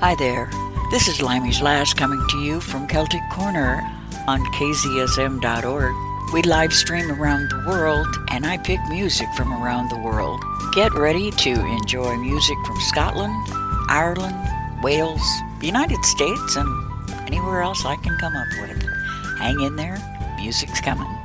Hi there. This is Limey's Lass coming to you from Celtic Corner on kzsm.org. We live stream around the world and I pick music from around the world. Get ready to enjoy music from Scotland, Ireland, Wales, the United States, and anywhere else I can come up with. Hang in there, music's coming.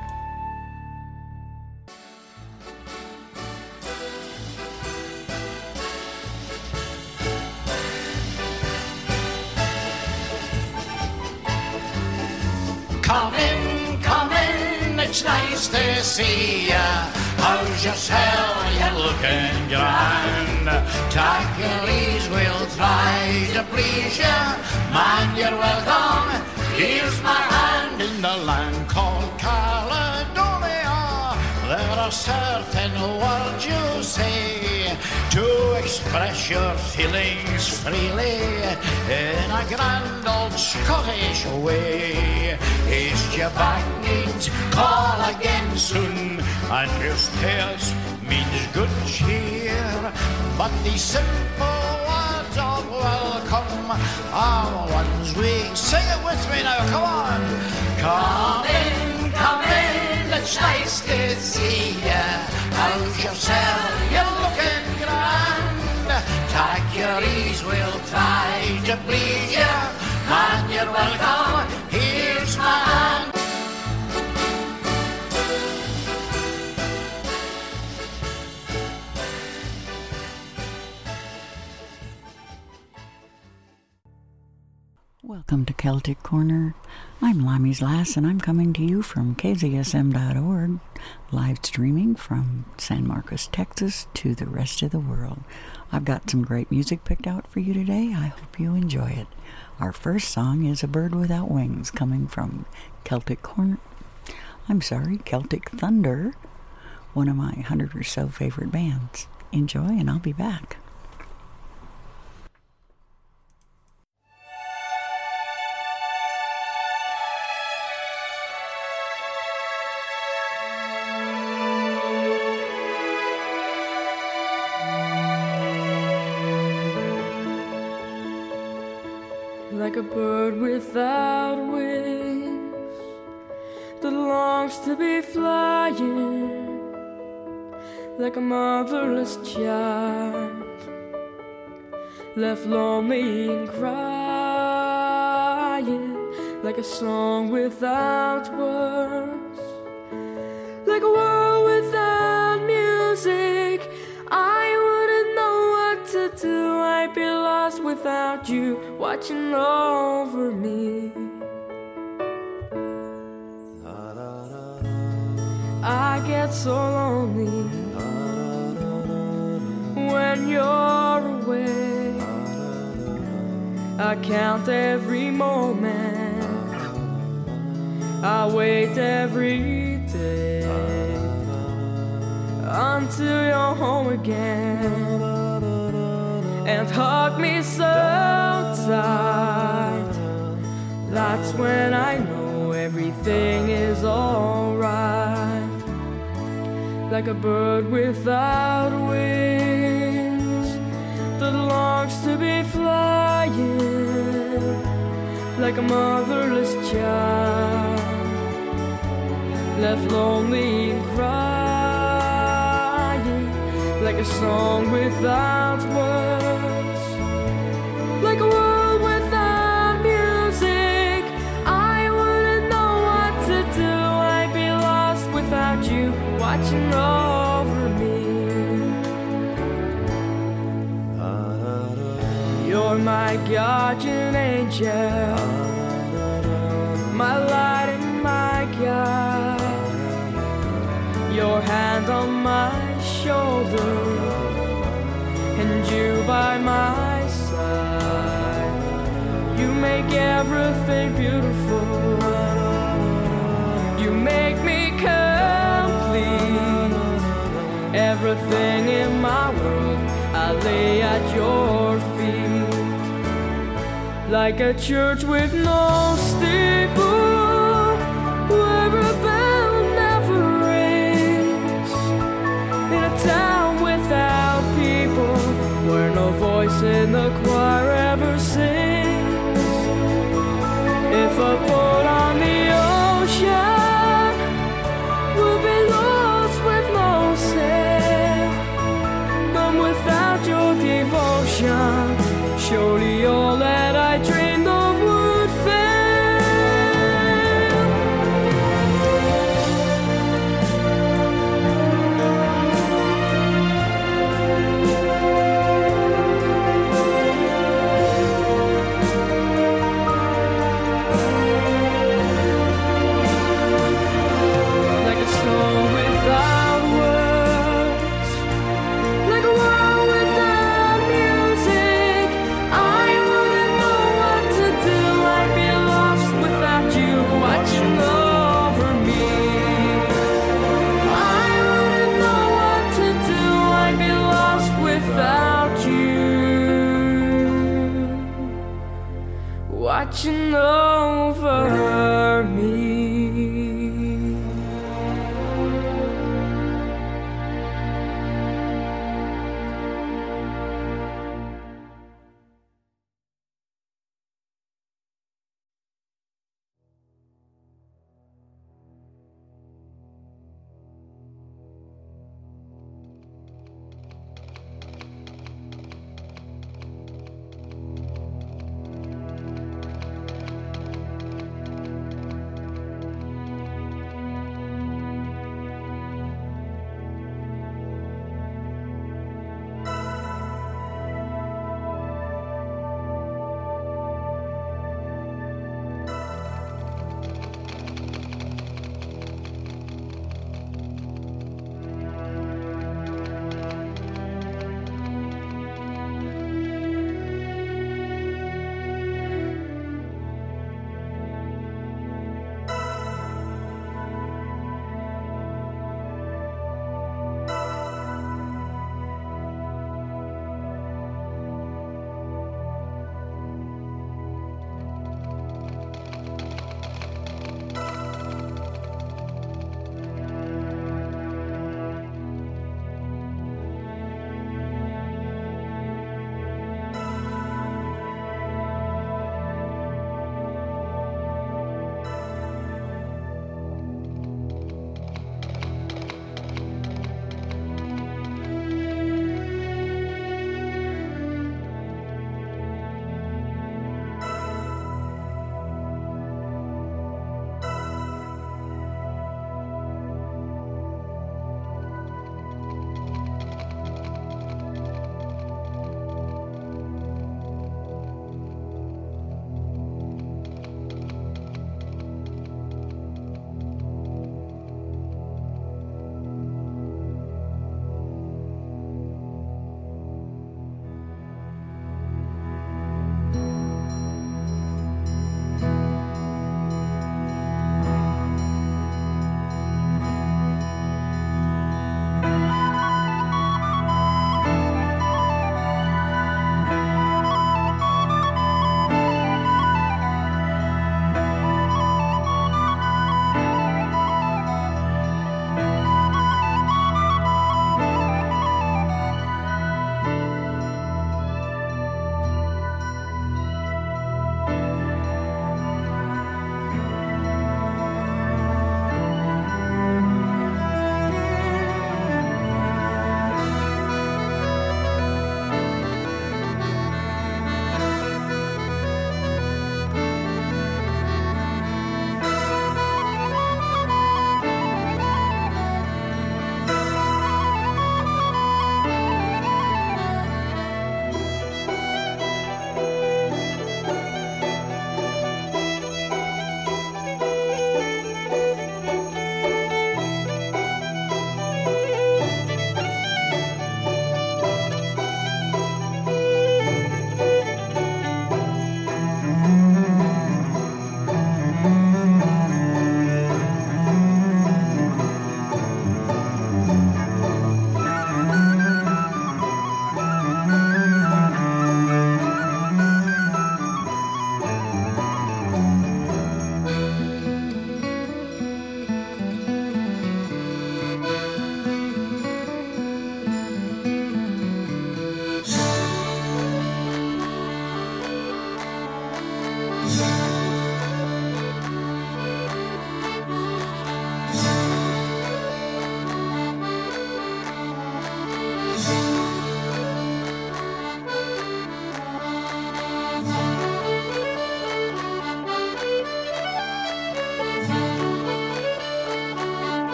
See ya. How's yourself? You're looking grand. Take your ease, we'll try to please ya. Man, you're welcome. Here's my hand in the land called. Certain words you say to express your feelings freely in a grand old Scottish way. East your back needs call again soon, and your stairs means good cheer. But the simple words of welcome are ones we sing it with me now. Come on, come in. It's nice to see ya. How's yourself? You're looking grand. Take your ease, we'll try to please ya. Man, you're welcome. Here's my hand. Welcome to Celtic Corner. I'm Limey's Lass, and I'm coming to you from KZSM.org, live streaming from San Marcos, Texas, to the rest of the world. I've got some great music picked out for you today. I hope you enjoy it. Our first song is A Bird Without Wings, coming from Celtic Corner. I'm sorry, Celtic Thunder, one of my hundred or so favorite bands. Enjoy, and I'll be back. Be flying, like a motherless child left lonely and crying, like a song without words, like a world without music. I wouldn't know what to do. I'd be lost without you watching over me. I get so lonely when you're away. I count every moment. I wait every day until you're home again and hug me so tight. That's when I know everything is alright. Like a bird without wings. That longs to be flying, like a motherless child. Left lonely and crying, like a song without guardian angel, my light and my guide. Your hand on my shoulder, and you by my side. You make everything beautiful. You make me complete. Everything in my world, I lay at your feet. Like a church with no steeple, where a bell never rings. In a town without people, where no voice in the choir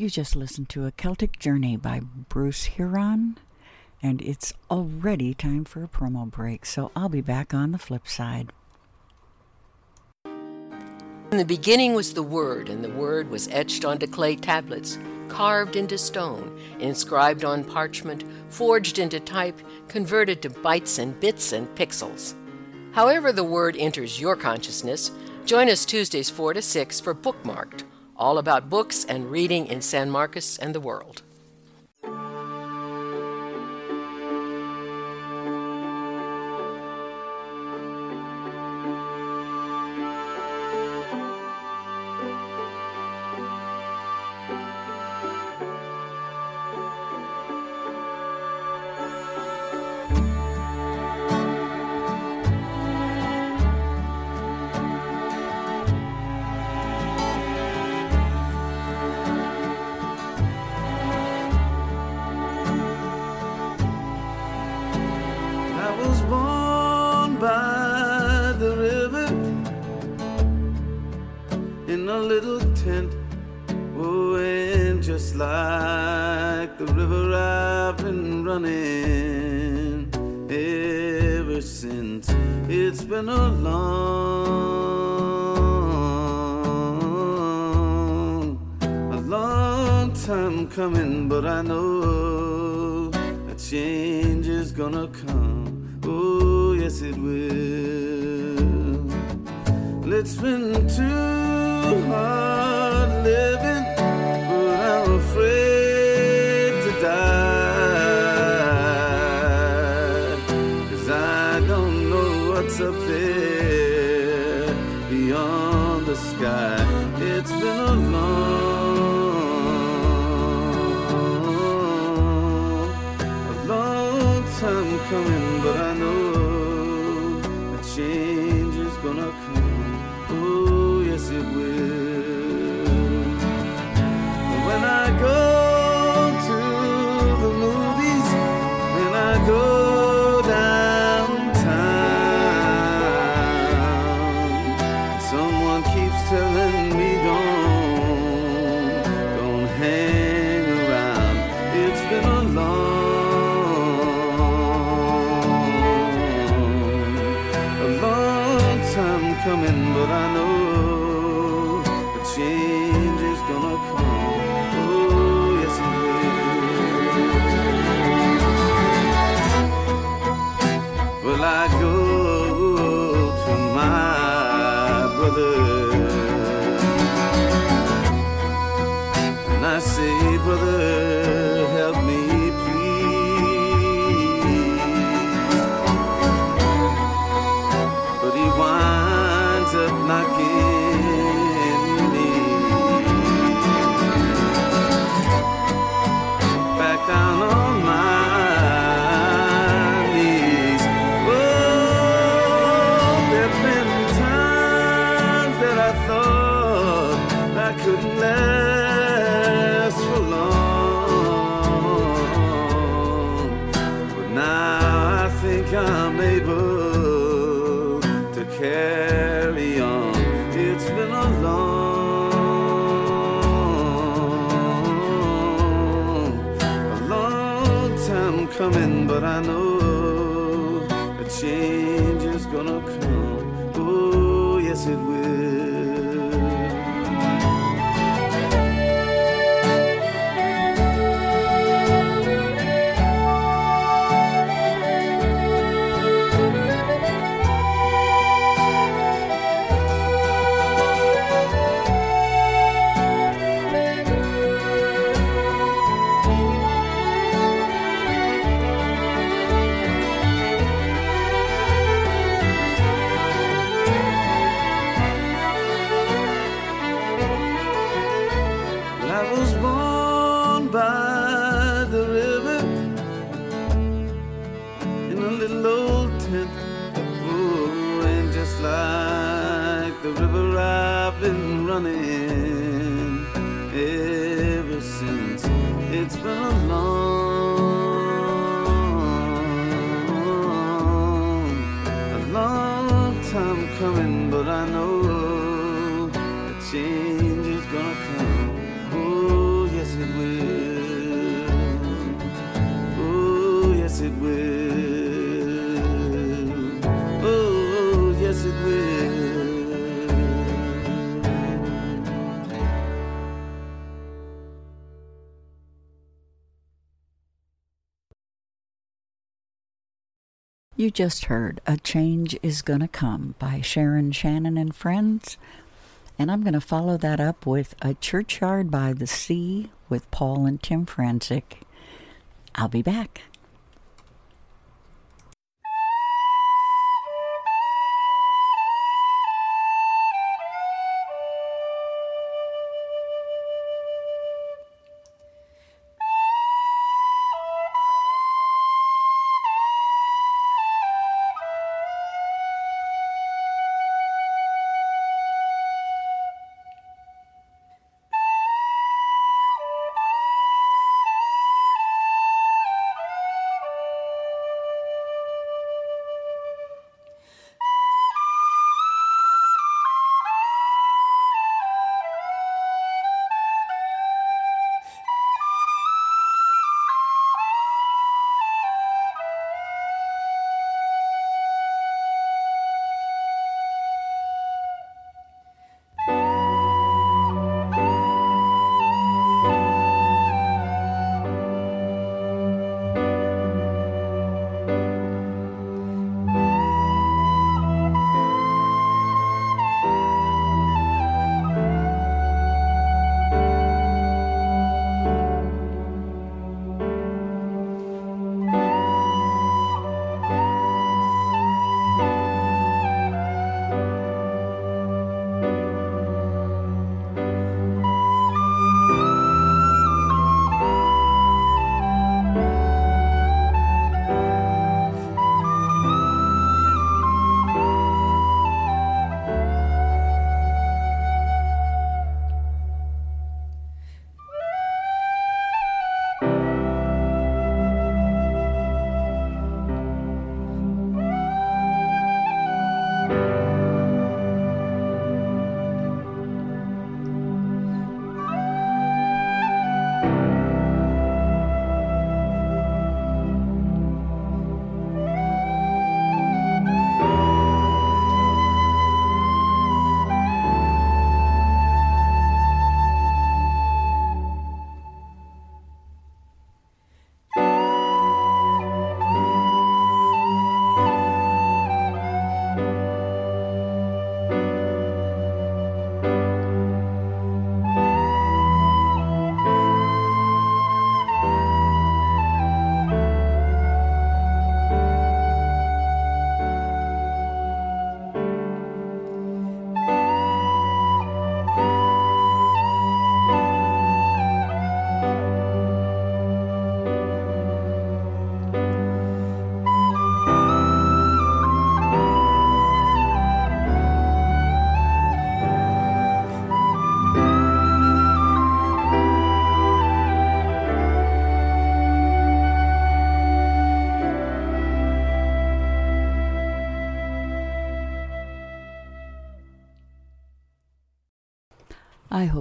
You just listened to A Celtic Journey by Bruce Huron, and it's already time for a promo break, so I'll be back on the flip side. In the beginning was the Word, and the Word was etched onto clay tablets, carved into stone, inscribed on parchment, forged into type, converted to bytes and bits and pixels. However, the Word enters your consciousness, join us Tuesdays 4 to 6 for Bookmarked all about books and reading in San Marcos and the world. You just heard A Change is Gonna Come by Sharon Shannon and Friends. And I'm going to follow that up with A Churchyard by the Sea with Paul and Tim Franzik. I'll be back.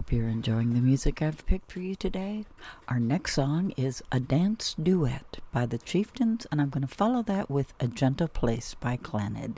Hope you're enjoying the music I've picked for you today. Our next song is A Dance Duet by the Chieftains, and I'm going to follow that with A Gentle Place by Clannad.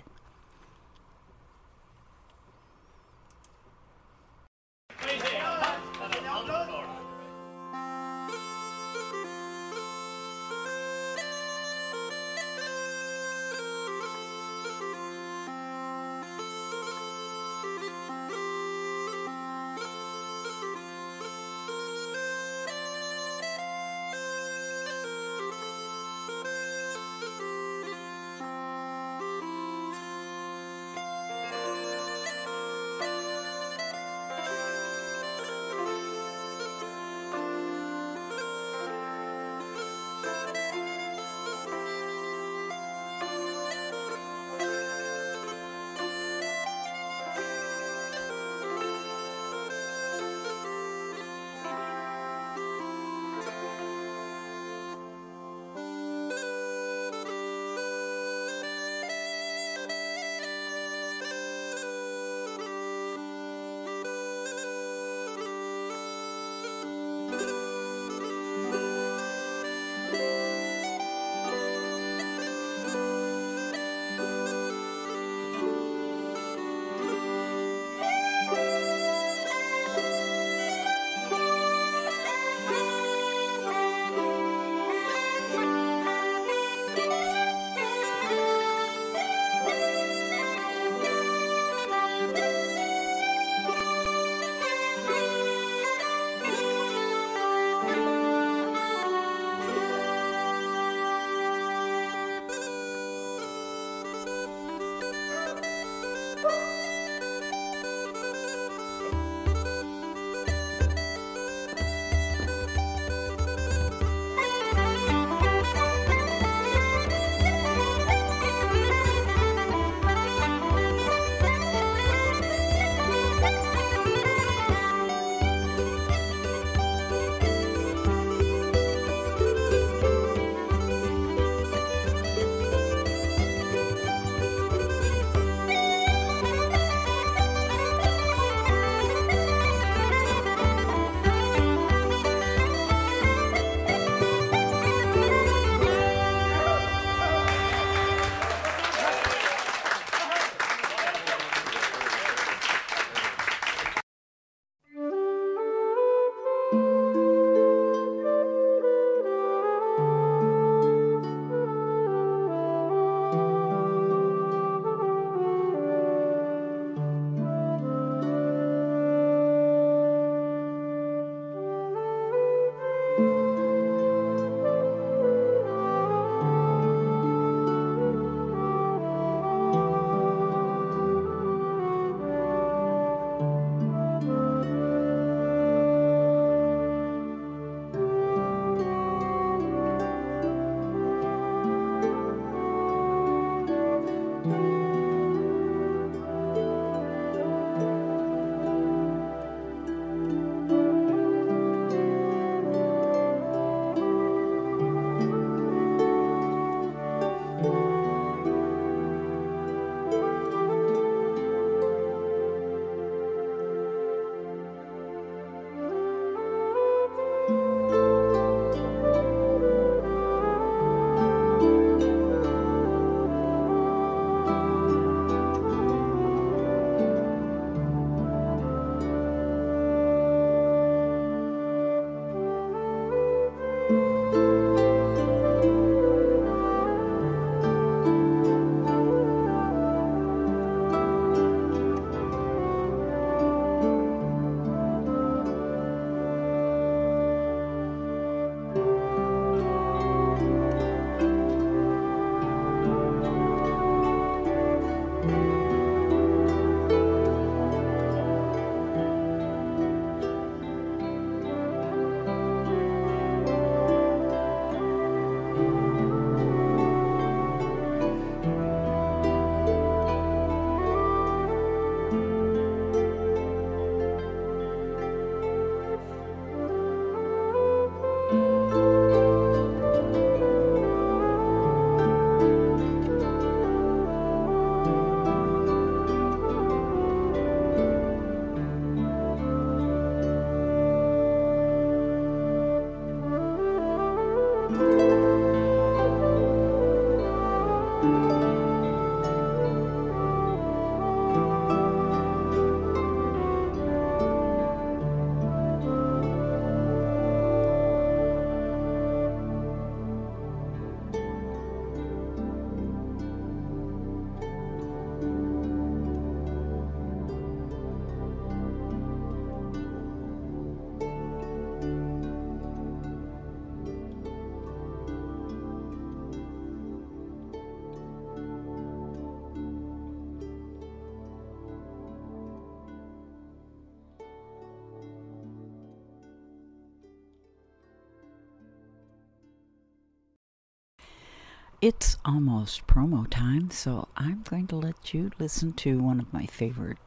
Almost promo time, so I'm going to let you listen to one of my favorite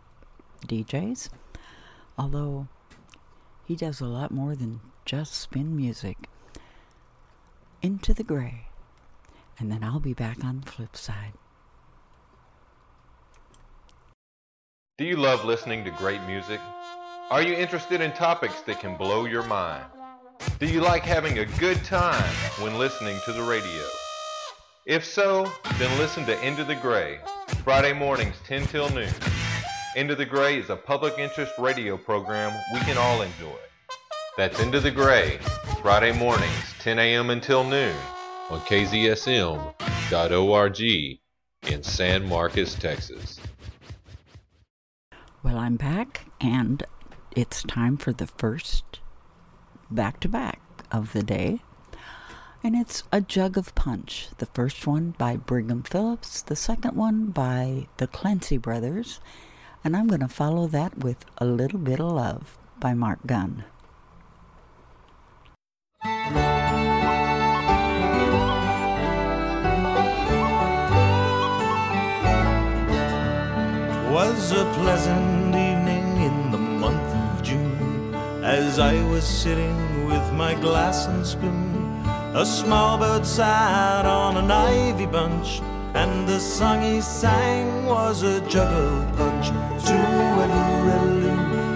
DJs. Although he does a lot more than just spin music. Into the Gray. And then I'll be back on the flip side. Do you love listening to great music? Are you interested in topics that can blow your mind? Do you like having a good time when listening to the radio? If so, then listen to Into the Gray, Friday mornings 10 till noon. Into the Gray is a public interest radio program we can all enjoy. That's Into the Gray, Friday mornings 10 a.m. until noon on KZSM.org in San Marcos, Texas. Well, I'm back, and it's time for the first back to back of the day. And it's A Jug of Punch. The first one by Brigham Phillips, the second one by the Clancy Brothers, and I'm going to follow that with A Little Bit of Love by Mark Gunn. was a pleasant evening in the month of June as I was sitting with my glass and spoon. A small bird sat on an ivy bunch, and the song he sang was a jug of punch. Too-a-loo-a-loo,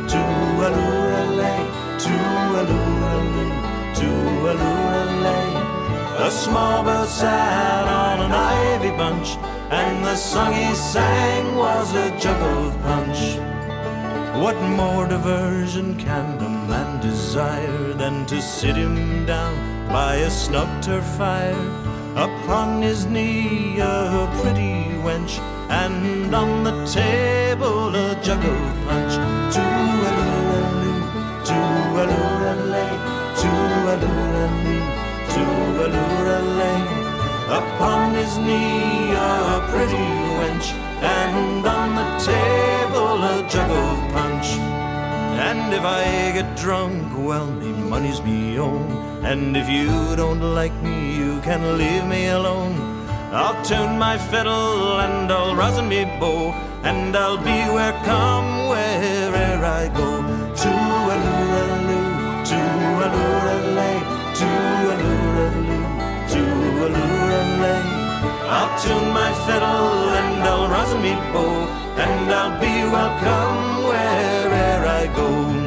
too-a-loo-a-lay, too-a-loo-a-loo, too-a-loo-a-lay. A small bird sat on an ivy bunch, and the song he sang was a jug of punch. What more diversion can a man desire than to sit him down by a snug turf fire? Upon his knee a pretty wench, and on the table a jug of punch. Too-a-loo-a-loo, too-a-loo-a-lay, too-a-loo-a-loo, too-a-loo-a-lay. Upon his knee a pretty wench, and on the table a jug of punch. And if I get drunk, well, me money's me own. And if you don't like me, you can leave me alone. I'll tune my fiddle and I'll rosin me bow, and I'll be where come where'er I go. Too-a-loo-a-loo, too-a-loo-a-lay, too-a-loo-a-loo, too-a-loo-a-lay. I'll tune my fiddle and I'll rosin me bow, and I'll be welcome where'er I go.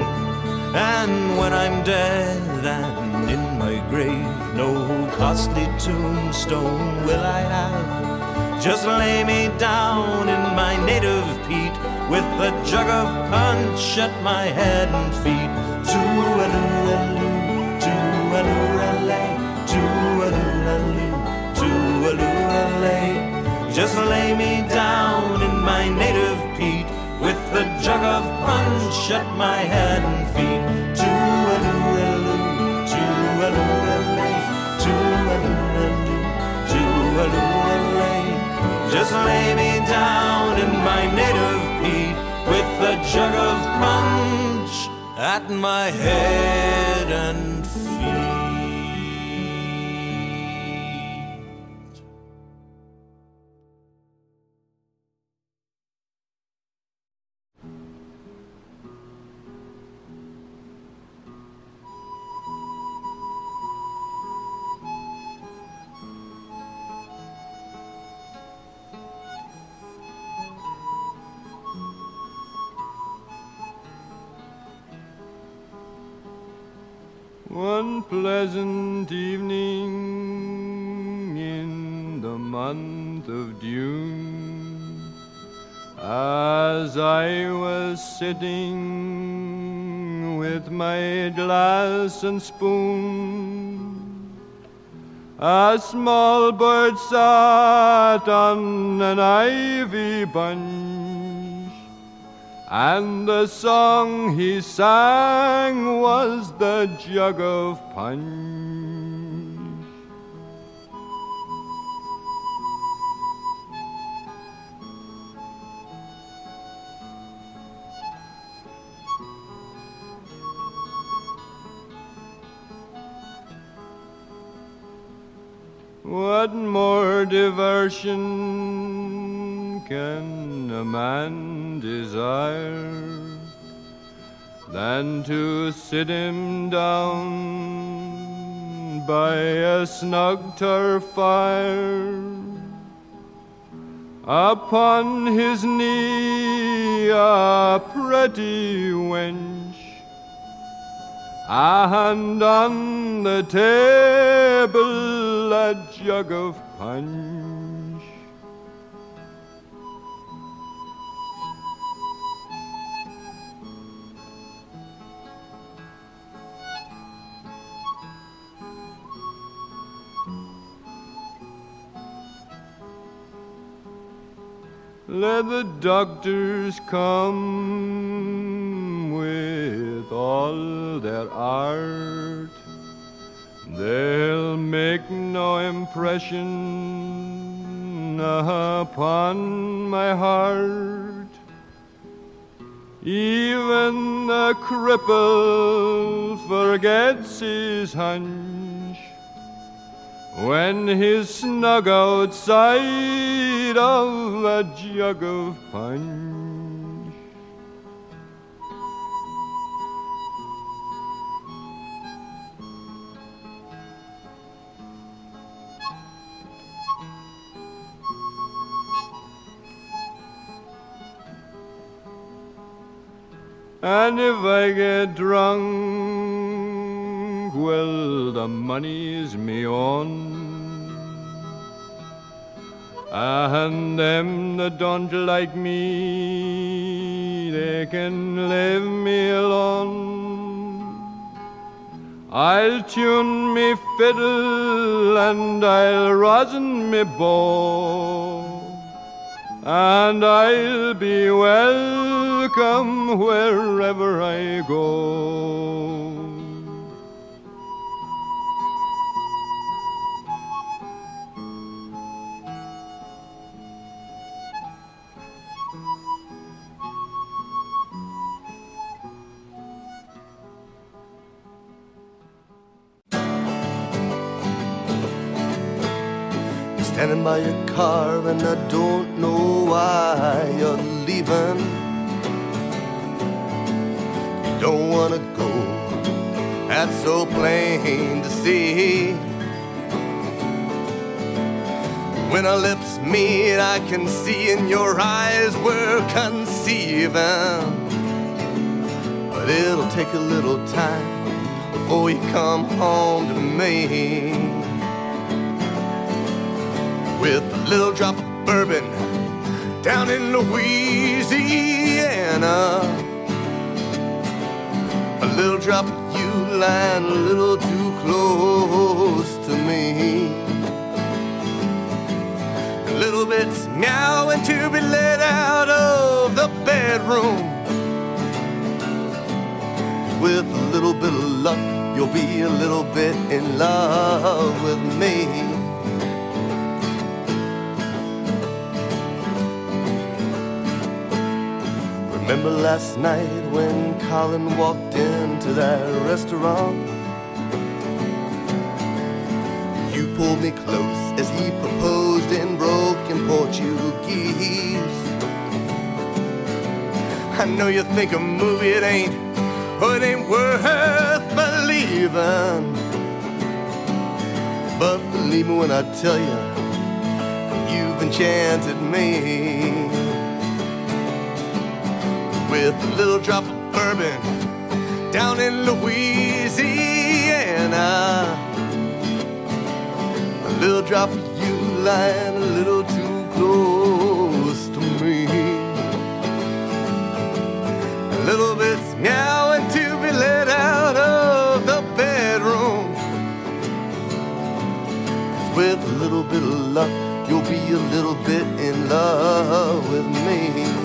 And when I'm dead and in my grave, no costly tombstone will I have. Just lay me down in my native peat with a jug of punch at my head and feet. Too-a-loo-a-loo, too-a-loo-a-lay, too-a-loo-a-loo, too-a-loo-a-lay. Just lay me down in my native with a jug of punch at my head and feet. Too-a-loo-a-loo, too-a-loo-a-lay, too-a-loo-a-loo. Just lay me down in my native peat with a jug of punch at my head and pleasant evening in the month of June, as I was sitting with my glass and spoon, a small bird sat on an ivy bunch. And the song he sang was the jug of punch. What more diversion can a man desire than to sit him down by a snug turf fire? Upon his knee a pretty wench, and on the table a jug of punch. Let the doctors come with all their art. They'll make no impression upon my heart. Even the cripple forgets his hunch when he's snug outside of a jug of punch. And if I get drunk, well, the money's me own. And them that don't like me, they can leave me alone. I'll tune me fiddle and I'll rosin me bow and I'll be welcome wherever I go. Standing by your car and I don't know why you're leaving. You don't wanna go, that's so plain to see. When our lips meet, I can see in your eyes we're conceiving. But it'll take a little time before you come home to me with a little drop of bourbon down in Louisiana. A little drop of you lying a little too close to me. A little bit's meowing to be let out of the bedroom. With a little bit of luck, you'll be a little bit in love with me. Remember last night when Colin walked into that restaurant? You pulled me close as he proposed in broken Portuguese. I know you think a movie it ain't, but it ain't worth believing. But believe me when I tell you, you've enchanted me with a little drop of bourbon down in Louisiana. A little drop of you lying a little too close to me. A little bit's meowing to be let out of the bedroom. with a little bit of luck, you'll be a little bit in love with me.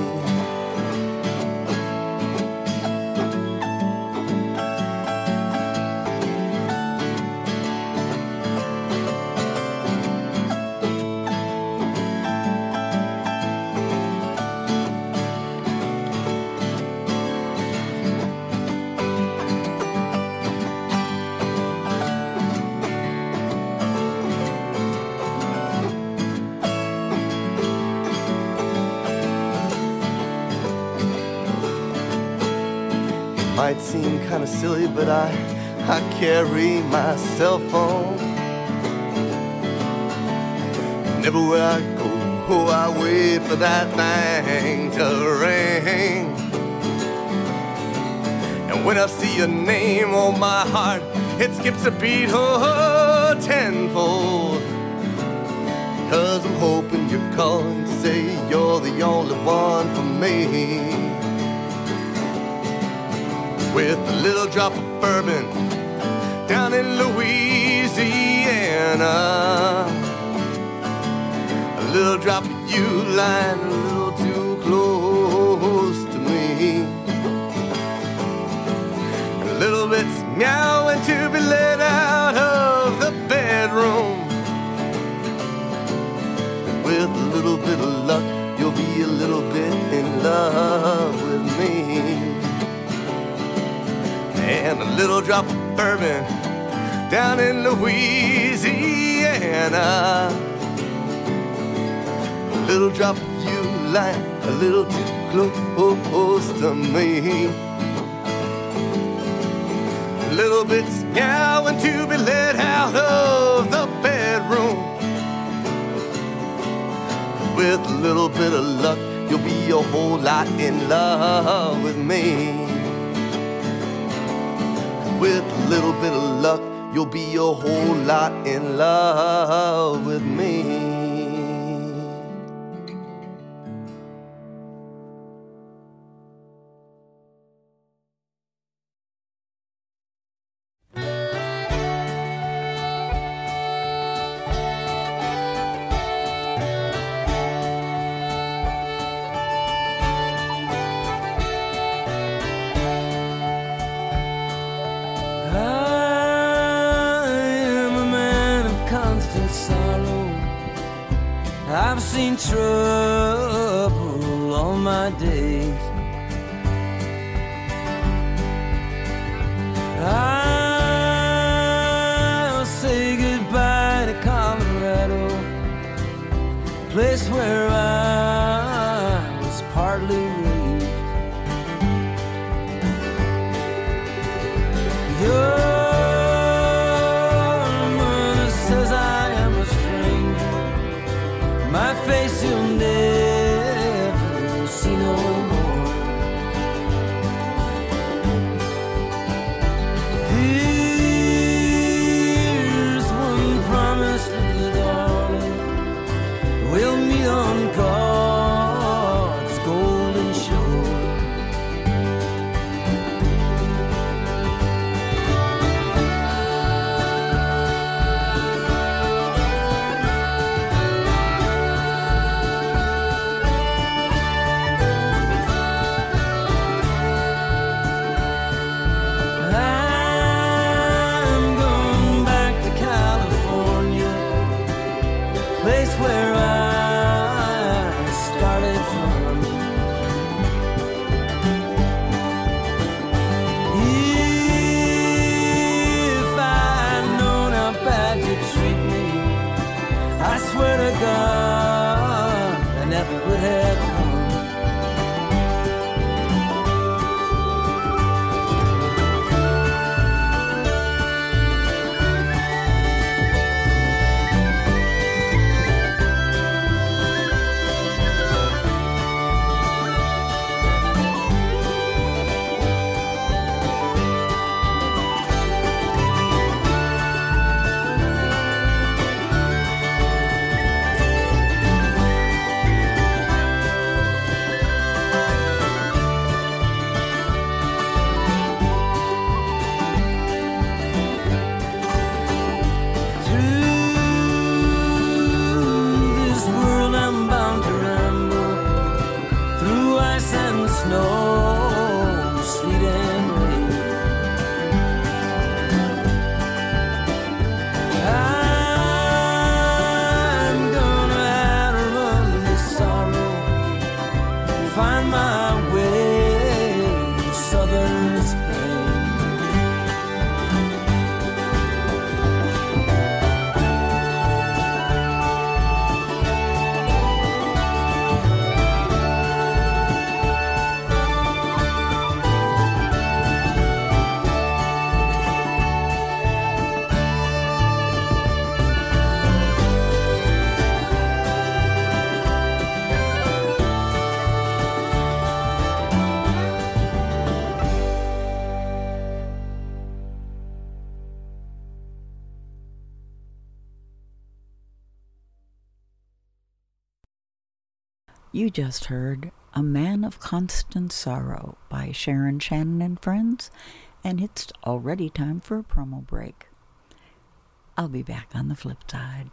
Seem kind of silly, but I, I carry my cell phone. Everywhere I go, oh, I wait for that thing to ring. And when I see your name on my heart, it skips a beat, oh, oh tenfold. Cause I'm hoping you're calling to say you're the only one for me. With a little drop of bourbon down in Louisiana. A little drop of you lying a little too close to me. A little bit's meowing to be let out of the bedroom. With a little bit of luck, you'll be a little bit in love with me. And a little drop of bourbon down in Louisiana. A little drop of you lying a little too close to me. A little bit's meowing to be let out of the bedroom. With a little bit of luck, you'll be a whole lot in love with me. With a little bit of luck, you'll be a whole lot in love with me. You just heard A Man of Constant Sorrow by Sharon Shannon and Friends, and it's already time for a promo break. I'll be back on the flip side.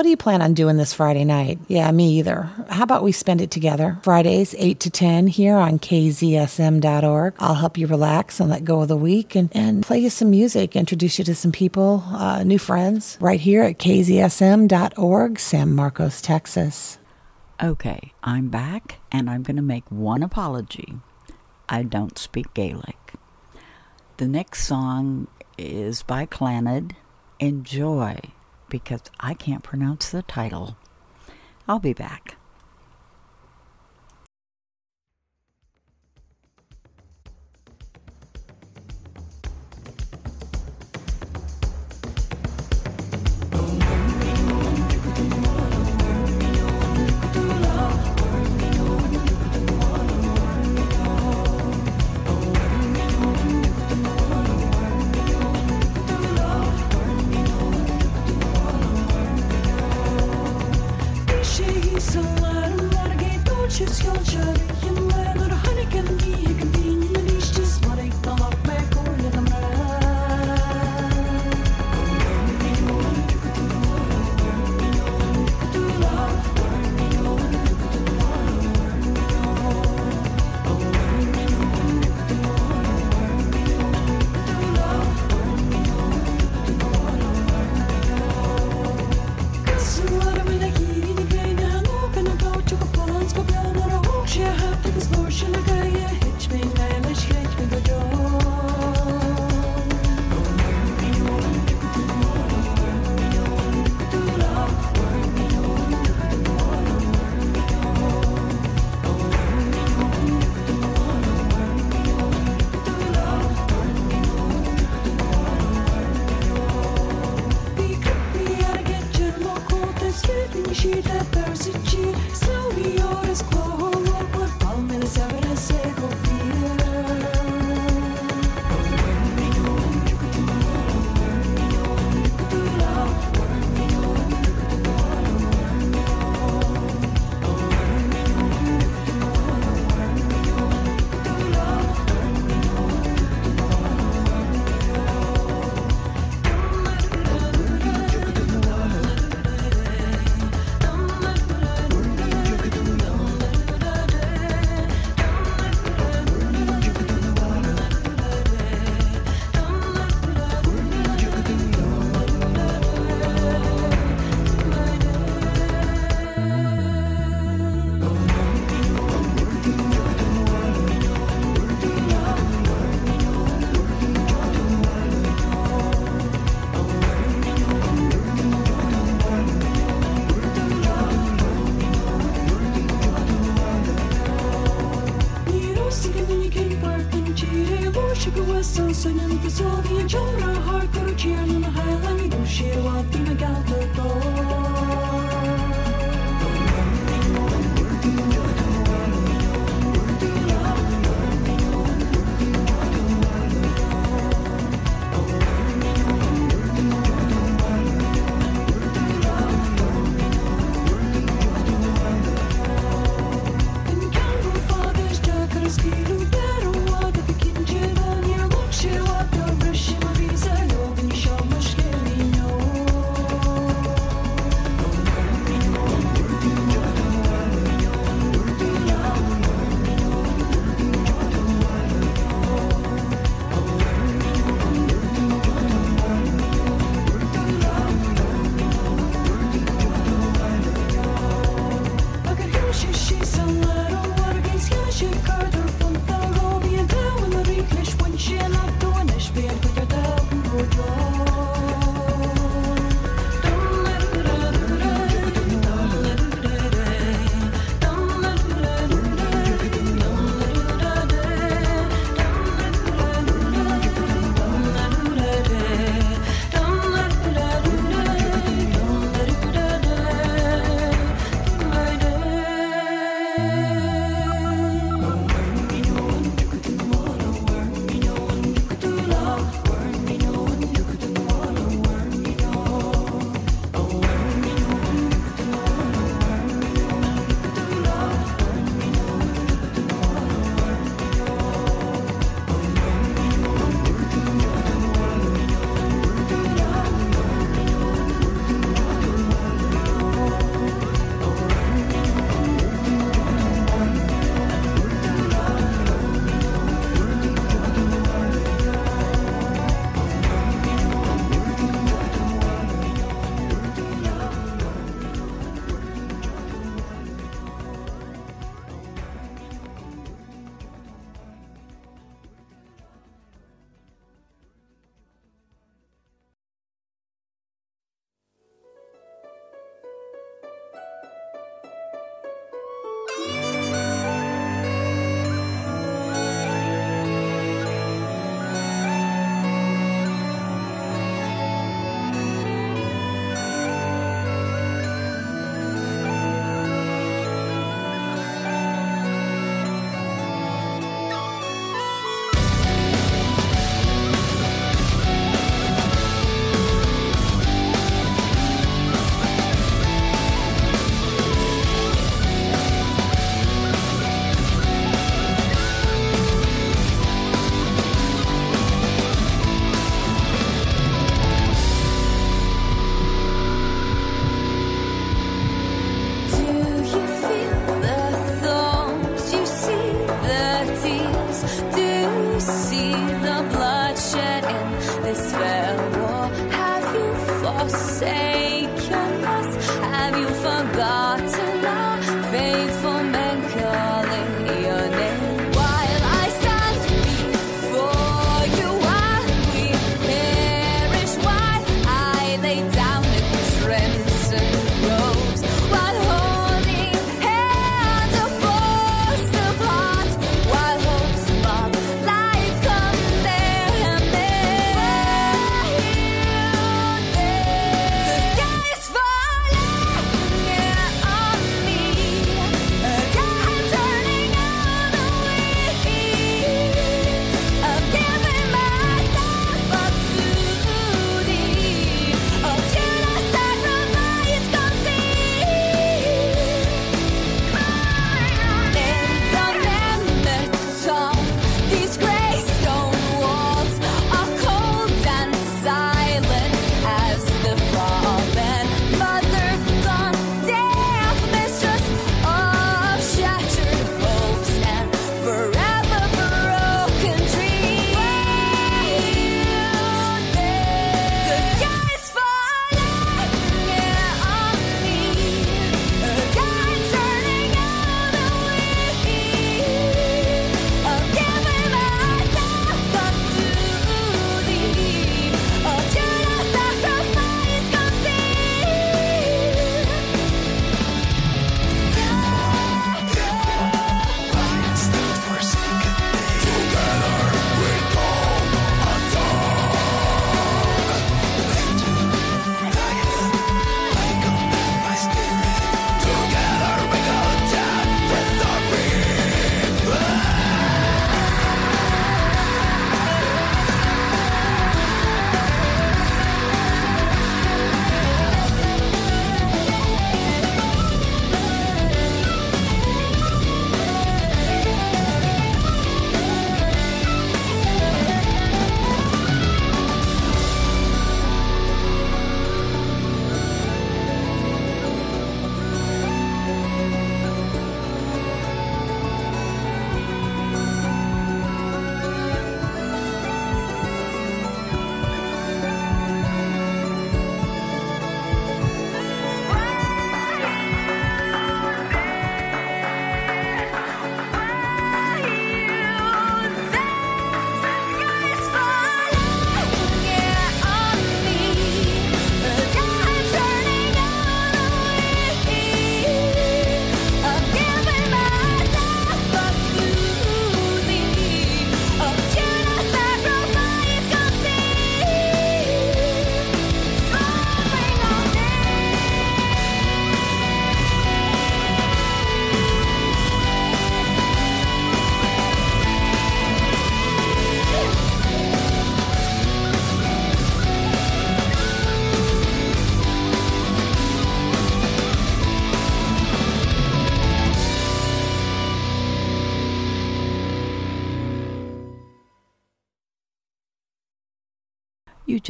What do you plan on doing this Friday night? Yeah, me either. How about we spend it together? Fridays, 8 to 10 here on kzsm.org. I'll help you relax and let go of the week and, and play you some music, introduce you to some people, uh, new friends, right here at kzsm.org, San Marcos, Texas. Okay, I'm back and I'm going to make one apology. I don't speak Gaelic. The next song is by Clannad. Enjoy because I can't pronounce the title. I'll be back.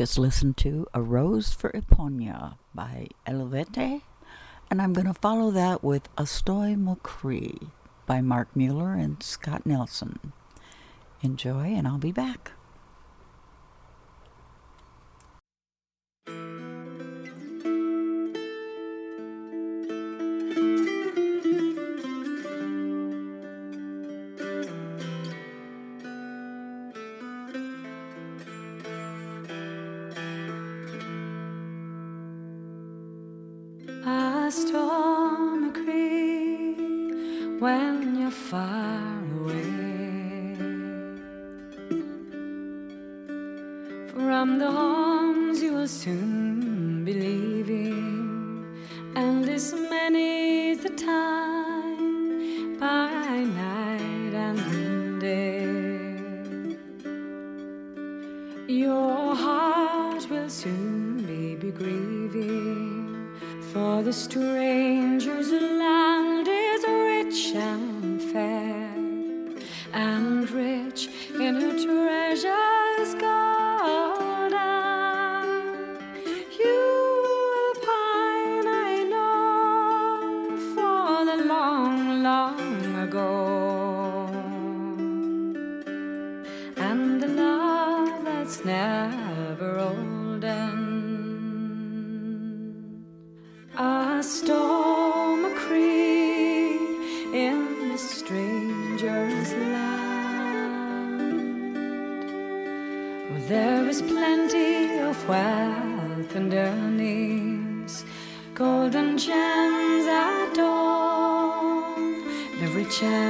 Just listened to A Rose for Epona by Eluveitie, and I'm going to follow that with Estoy Mocree by Mark Mueller and Scott Nelson. Enjoy, and I'll be back. From the homes you will soon be leaving, and this many's the time by night and day. Your heart will soon be, grieving. For the stranger's land is rich and fair, and rich in her treasures the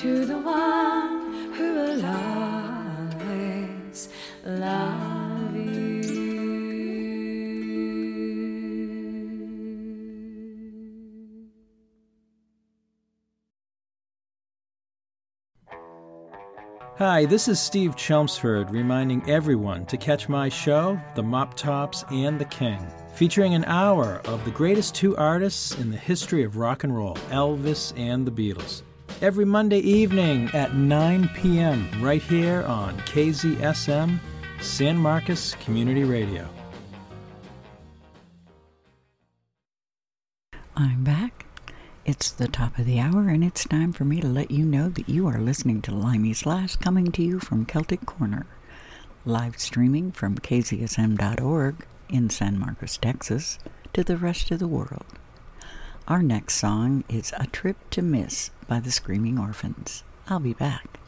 to the one who always love you. Hi, this is Steve Chelmsford reminding everyone to catch my show, The Mop Tops and the King, featuring an hour of the greatest two artists in the history of rock and roll, Elvis and the Beatles. Every Monday evening at 9 p.m., right here on KZSM, San Marcos Community Radio. I'm back. It's the top of the hour, and it's time for me to let you know that you are listening to Limey's Lass coming to you from Celtic Corner, live streaming from kzsm.org in San Marcos, Texas, to the rest of the world. Our next song is A Trip to Miss by the Screaming Orphans. I'll be back.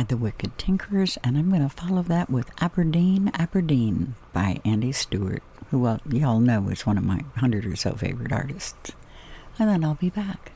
By the Wicked Tinkers, and I'm going to follow that with Aberdeen, Aberdeen by Andy Stewart, who well, y'all know is one of my hundred or so favorite artists. And then I'll be back.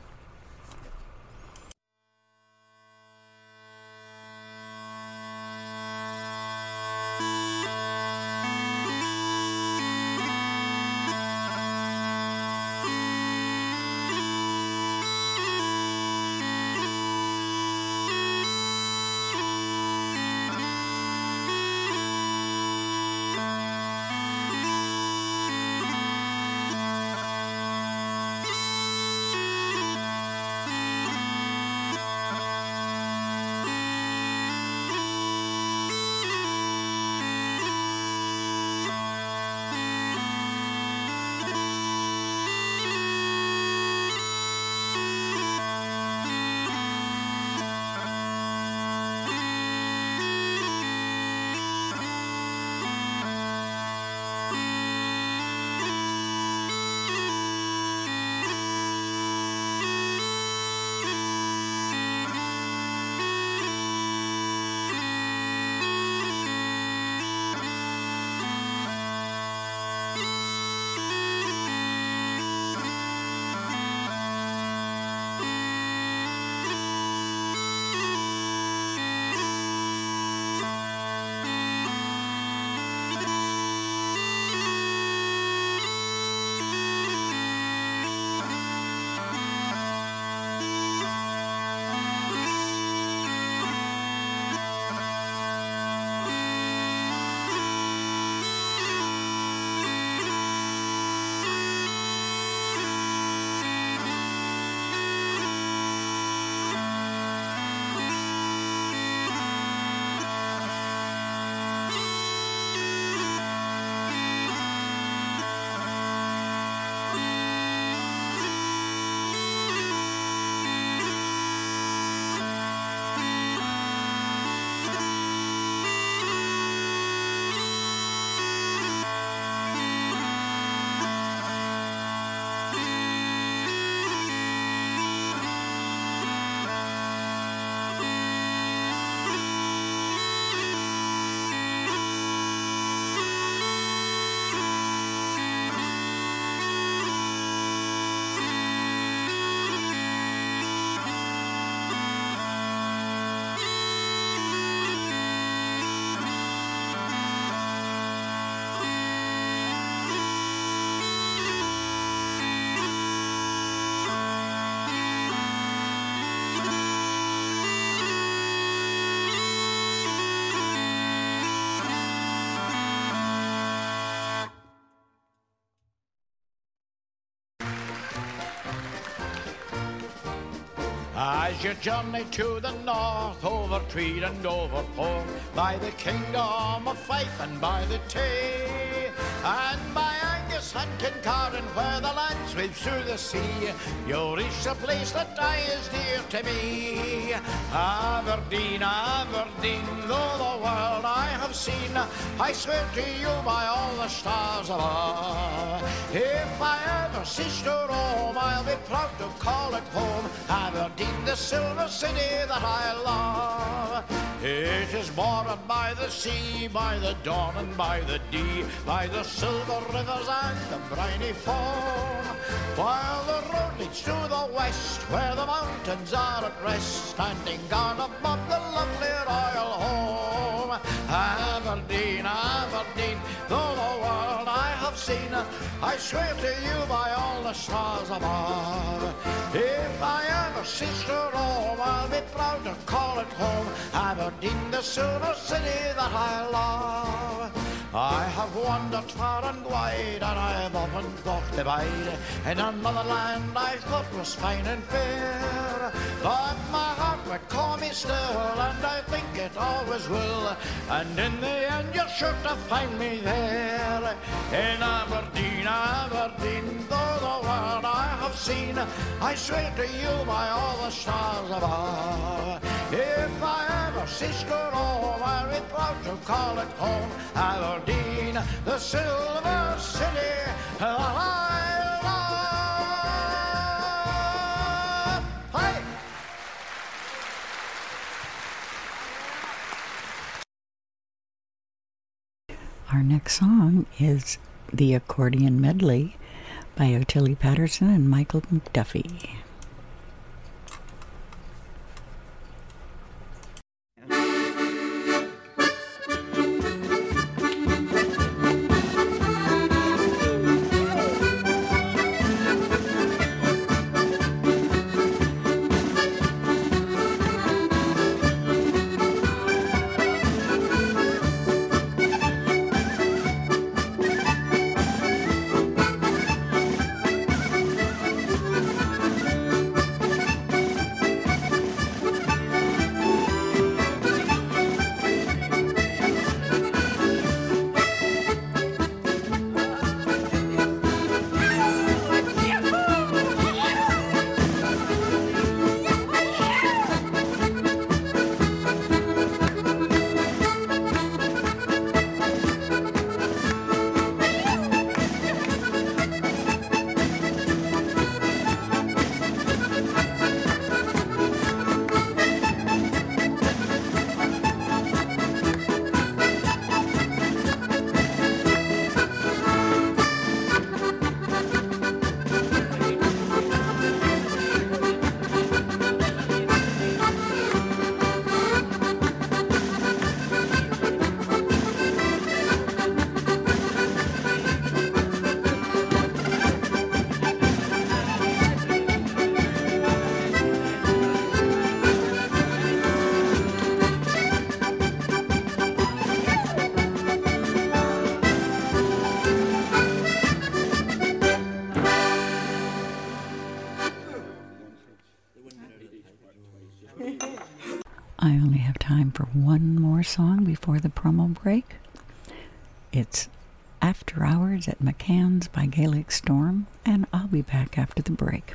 As you journey to the north, over Tweed and over Forth, by the kingdom of Fife and by the Tay, and by Angus and Kincardine, where the land sweeps through the sea, you'll reach the place that I is dear to me. Aberdeen, Aberdeen, though the world have seen, I swear to you by all the stars above, if I ever cease to I'll be proud to call it home. Aberdeen, the silver city that I love. It is bordered by the sea, by the dawn and by the Dee, by the silver rivers and the briny foam. While the road leads to the west, where the mountains are at rest, standing guard above the lovely royal home. Aberdeen, Aberdeen, though the world I have seen, I swear to you by all the stars above. If I ever cease to roam, I'll be proud to call it home. Aberdeen, the silver city that I love. I have wandered far and wide, and I have often thought to bide in another land I thought was fine and fair. But my would call me still, and I think it always will. And in the end, you're sure to find me there. In Aberdeen, Aberdeen, though the world I have seen, I swear to you by all the stars above. If I ever cease to I'll be proud to call it home. Aberdeen, the silver city that Our next song is The Accordion Medley by Ottilie Patterson and Michael McDuffie. Break. It's After Hours at McCann's by Gaelic Storm, and I'll be back after the break.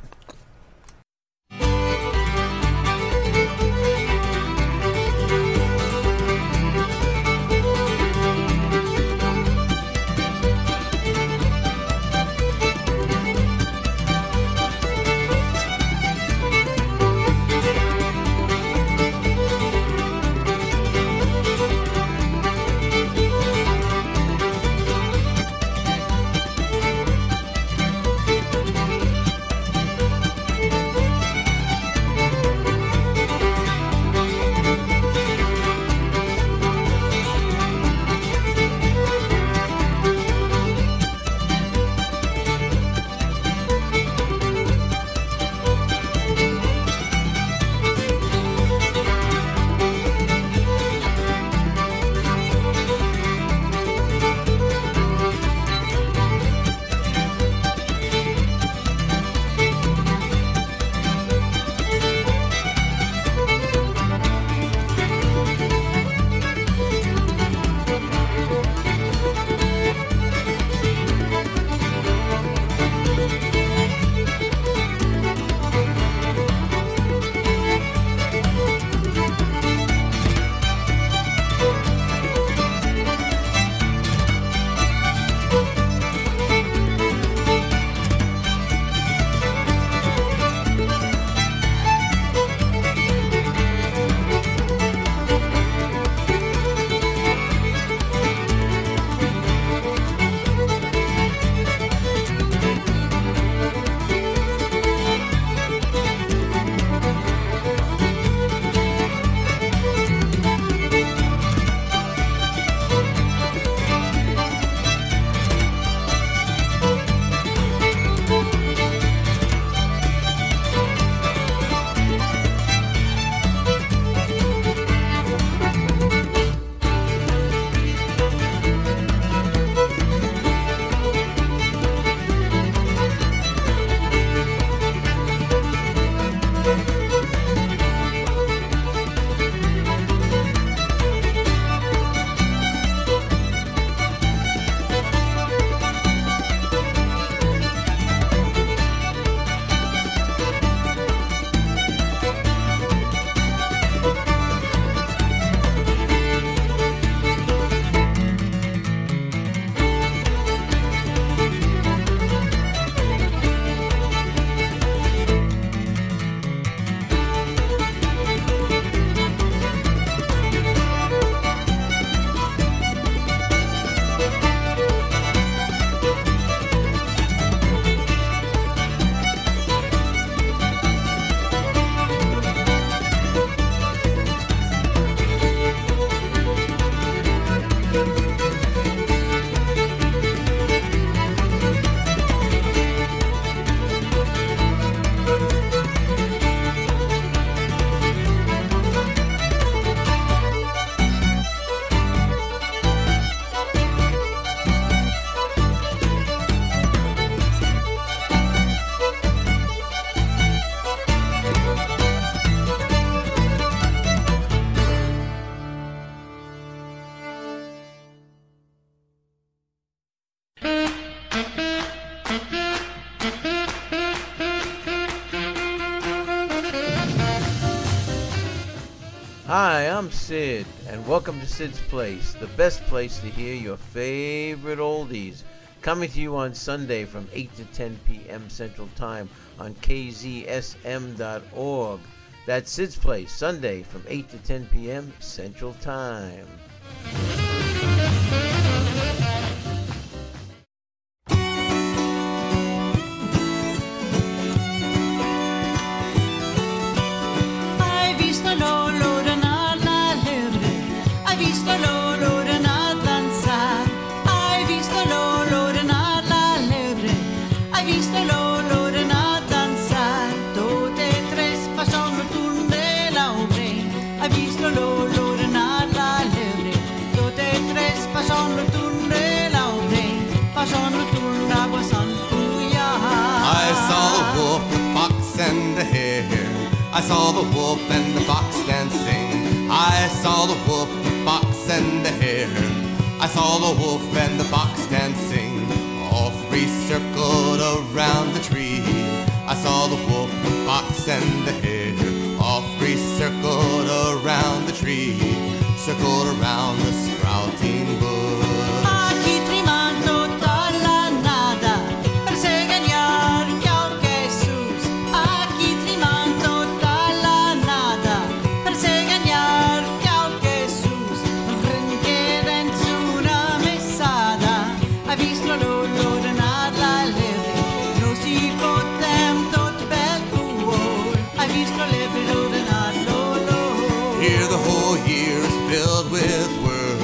Sid, and welcome to Sid's Place, the best place to hear your favorite oldies. Coming to you on Sunday from 8 to 10 p.m. Central Time on kzsm.org. That's Sid's Place, Sunday from 8 to 10 p.m. Central Time. Here the whole year is filled with work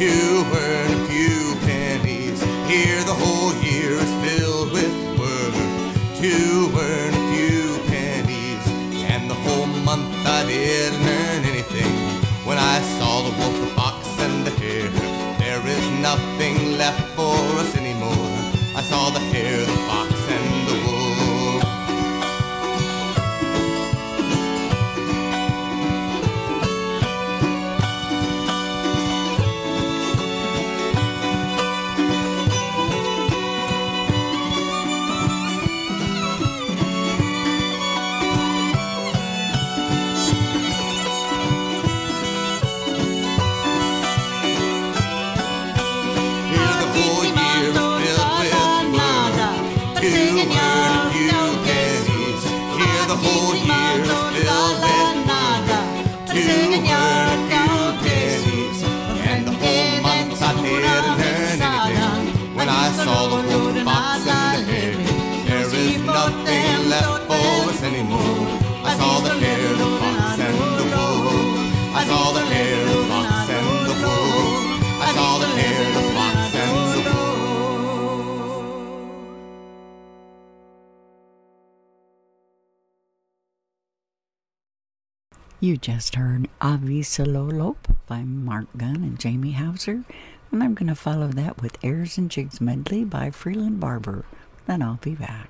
to earn a few pennies. Here the whole year is filled with work to earn a few pennies. And the whole month I didn't earn anything. When I saw the wolf, the fox, and the hare, there is nothing left for us anymore. I saw the hare, the fox, You just heard Avi Sololop by Mark Gunn and Jamie Hauser, and I'm going to follow that with Airs and Jigs Medley by Freeland Barbour. Then I'll be back.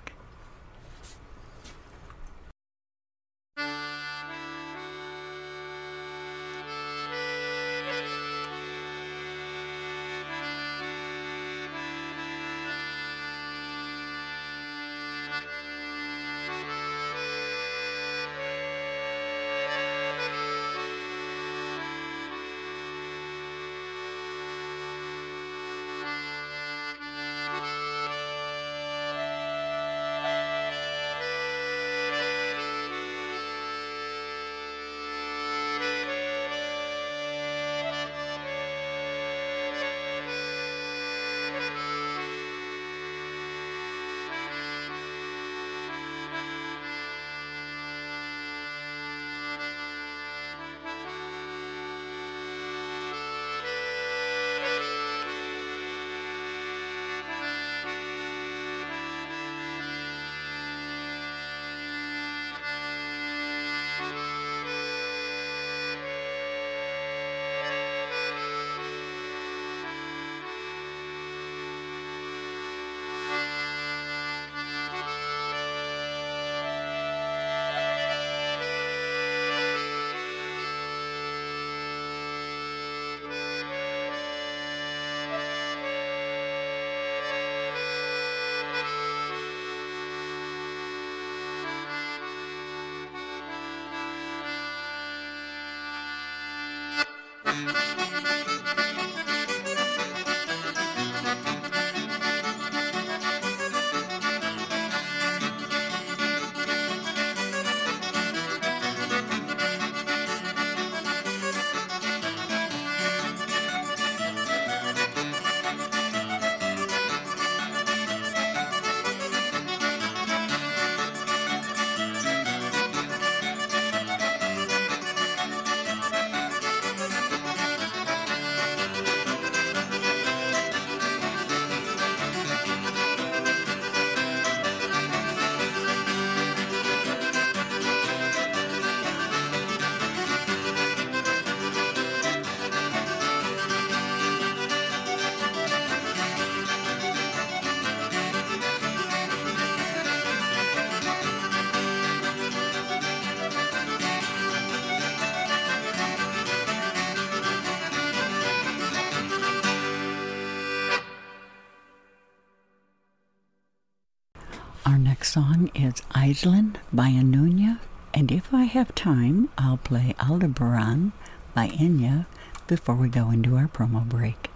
Song is Island by Anúna, and if I have time, I'll play Aldebaran by Enya before we go into our promo break.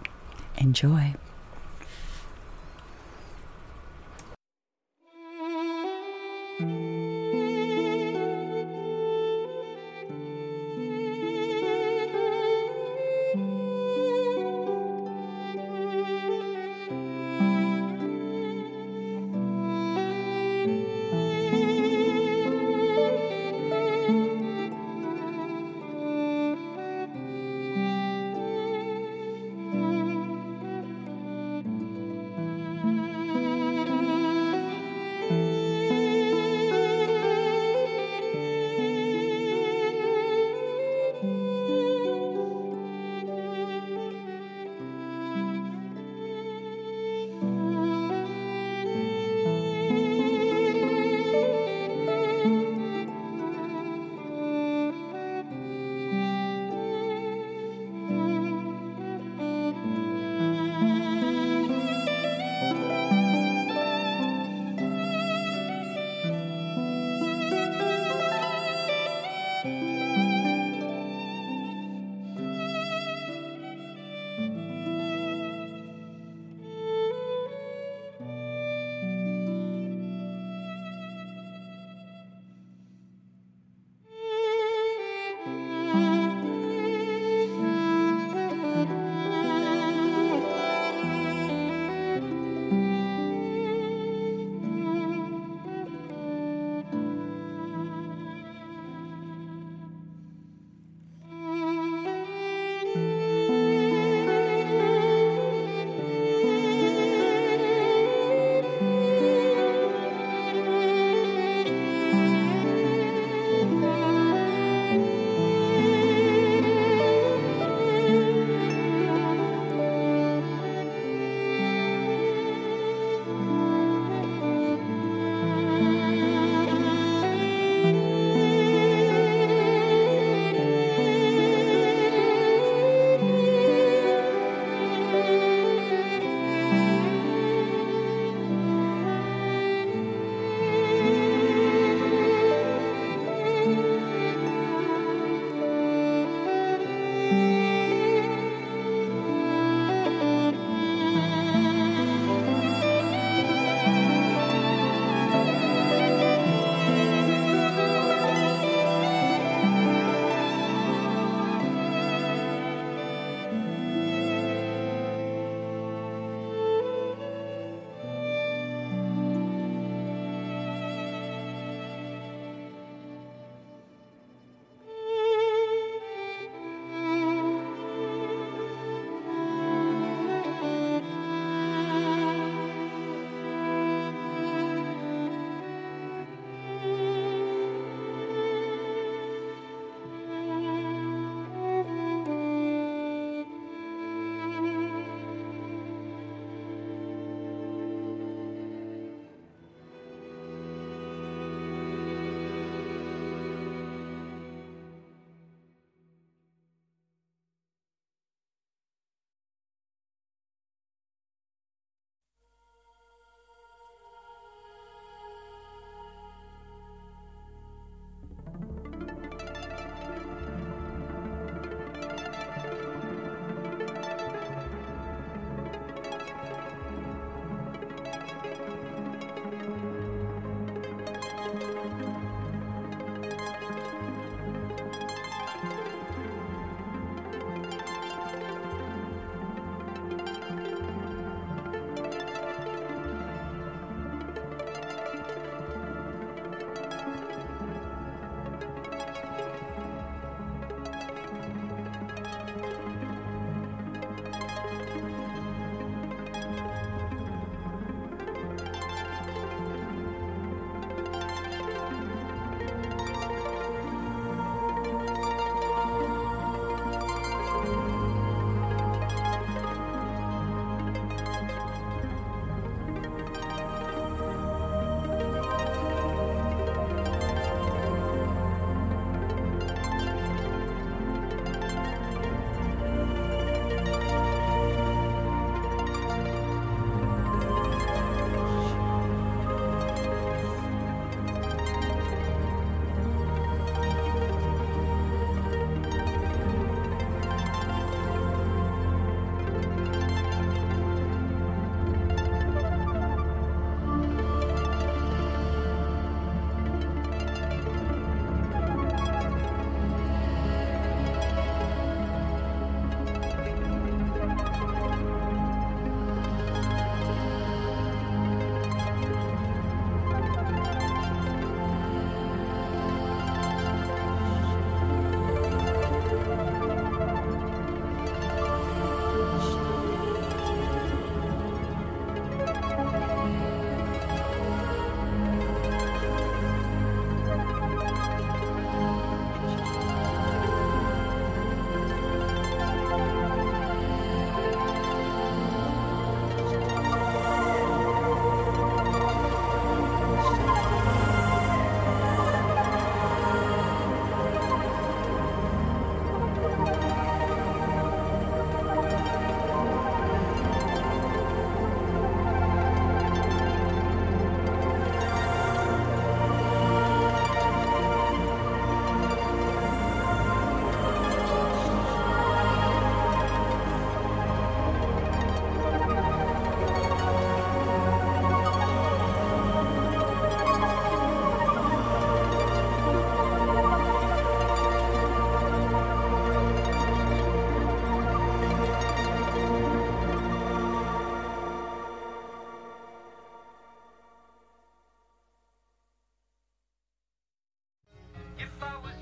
Enjoy.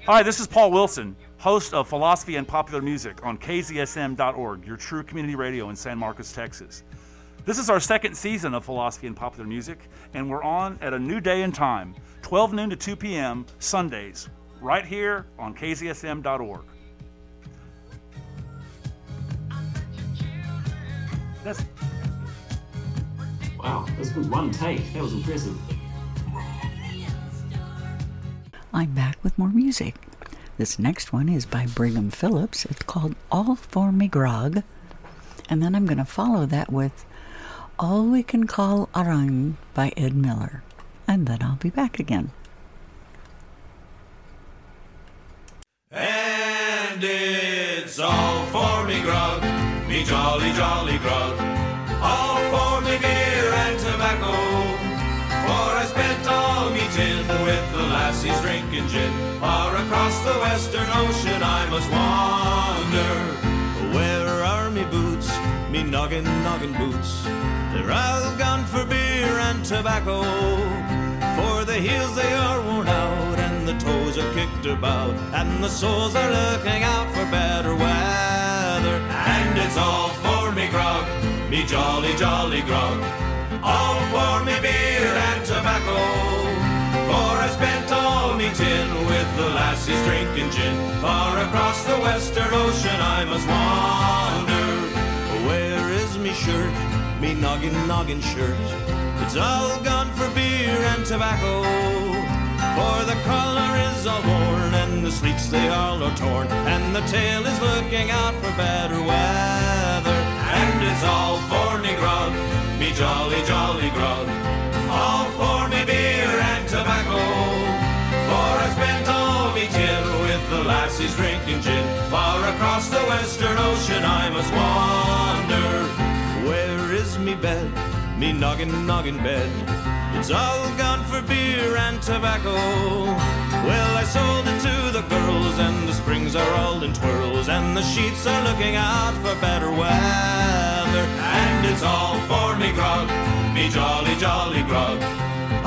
Hi, this is Paul Wilson, host of Philosophy and Popular Music on KZSM.org, your true community radio in San Marcos, Texas. This is our second season of Philosophy and Popular Music, and we're on at a new day and time, 12 noon to 2 p.m., Sundays, right here on KZSM.org. That's Wow, that's good. One take. That was impressive. I'm back with more music. This next one is by Brigham Phillips. It's called All For Me Grog. And then I'm going to follow that with All We Can Call Arang by Ed Miller. And then I'll be back again. And it's all for me grog, me jolly, jolly grog. All for me beer and tobacco. For I spent all me tin lassies drinking gin. Far across the western ocean I must wander. Where are me boots, me noggin, noggin boots? They're all gone for beer and tobacco. For the heels they are worn out and the toes are kicked about and the soles are looking out for better weather. And it's all for me grog, me jolly jolly grog, all for me beer and tobacco. Tin with the lassies drinking gin. Far across the western ocean I must wander. Where is me shirt, me noggin noggin shirt? It's all gone for beer and tobacco. For the collar is all worn and the sleeves they all are torn, and the tail is looking out for better weather. And it's all for me grog, me jolly jolly grog, all for me beer lassies drinking gin. Far across the western ocean I must wander. Where is me bed, me noggin noggin bed? It's all gone for beer and tobacco. Well, I sold it to the girls, and the springs are all in twirls, and the sheets are looking out for better weather. And it's all for me grog, me jolly jolly grog,